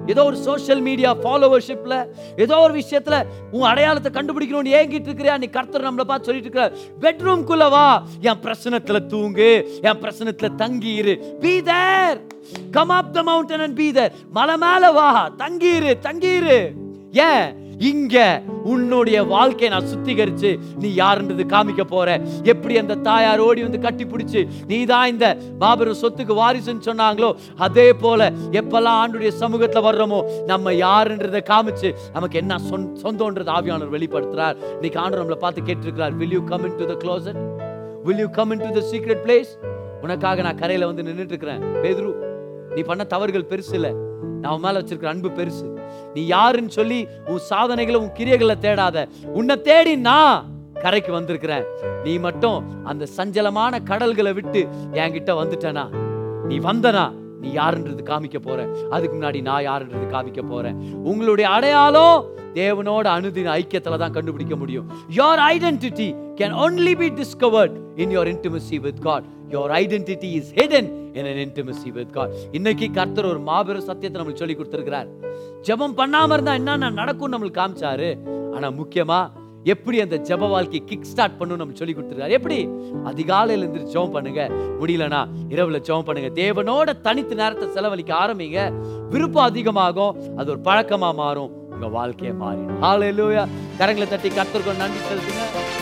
ஏதோ ஒரு சோஷியல் மீடியா ஃபாலோவர்ஷிப்பில் ஏதோ ஒரு விஷயத்தில் உன் அடையாளத்தை கண்டுபிடிக்கணும்னு ஏங்கிட்டு இருக்கிறியா? நீ கர்த்தர் நம்மளை பார்த்து சொல்லிட்டு இருக்கிற பெட்ரூம்குள்ள வா. என் பிரசனத்துல தூங்கு. என் பிரசனத்துல தங்கியிரு. Be there come up the mountain and be there மலை மேல வா. தங்கியிரு தங்கியிரு. ஏன்? இங்க உன்னுடைய வாழ்க்கையை நான் சுத்திகரிச்சு நீ யாருன்றது காமிக்க போற. எப்படி அந்த தாயார் ஓடி வந்து கட்டி பிடிச்சு நீ தான் இந்த மாபெரும் சொத்துக்கு வாரிசுன்னு சொன்னாங்களோ அதே போல எப்பெல்லாம் ஆண்டுடைய சமூகத்துல வர்றோமோ நம்ம யாருன்றதை காமிச்சு நமக்கு என்ன சொந்தம்ன்றது ஆவியானவர் வெளிப்படுத்துறார். இன்னைக்கு ஆண்டு நம்மளை பார்த்து கேட்டிருக்கிறார் will you come into the closet? Will come come into the secret place உனக்காக நான் கரையில வந்து நின்னுட்டு இருக்கிறேன் பேதுரு. நீ பண்ண தவறுகள் பெருசு இல்ல. நான் மேல வச்சிருக்கிற அன்பு பெருசு. நீ யாருன்னு சொல்லி உன் சாதனைகளை உன் கிரியைகளை தேடாத. உன்னை தேடி நான் கரைக்கு வந்திருக்கிறேன். நீ மட்டும் அந்த சஞ்சலமான கடல்களை விட்டு என்கிட்ட வந்துட்டனா? நீ வந்தனா? நீ யாருன்றது காமிக்க போற. அதுக்கு முன்னாடி நான் யாருன்றது காமிக்க போறேன் உங்களுடைய அடையாளம் தேவனோட அனுதின ஐக்கியத்துல தான் கண்டுபிடிக்க முடியும். Your identity can only be discovered in your intimacy with god. Your identity is hidden in an intimacy with god. இன்னைக்கு கர்த்தர் ஒரு மாபெரும் சத்தியத்தை நம்மளுக்கு சொல்லி கொடுத்துருக்கிறார். ஜபம் பண்ணாம இருந்தா என்னென்ன நடக்கும் நம்மளுக்கு காமிச்சாரு. ஆனா முக்கியமா எப்படி அந்த ஜப வாழ்க்கை கிக் ஸ்டார்ட் பண்ணணும் நம்ம சொல்லி கொடுத்துருக்காரு எப்படி? அதிகாலையில இருந்து ஜெபம் பண்ணுங்க. முடியலனா இரவுல ஜெபம் பண்ணுங்க. தேவனோட தனித்து நேரத்தை செலவழிக்க ஆரம்பிங்க. விருப்பம் அதிகமாகும். அது ஒரு பழக்கமா மாறும். உங்க வாழ்க்கையை மாறிடும். ஹalleluya கரங்களை தட்டி கர்த்தருக்கு நன்றி செலுத்துங்க.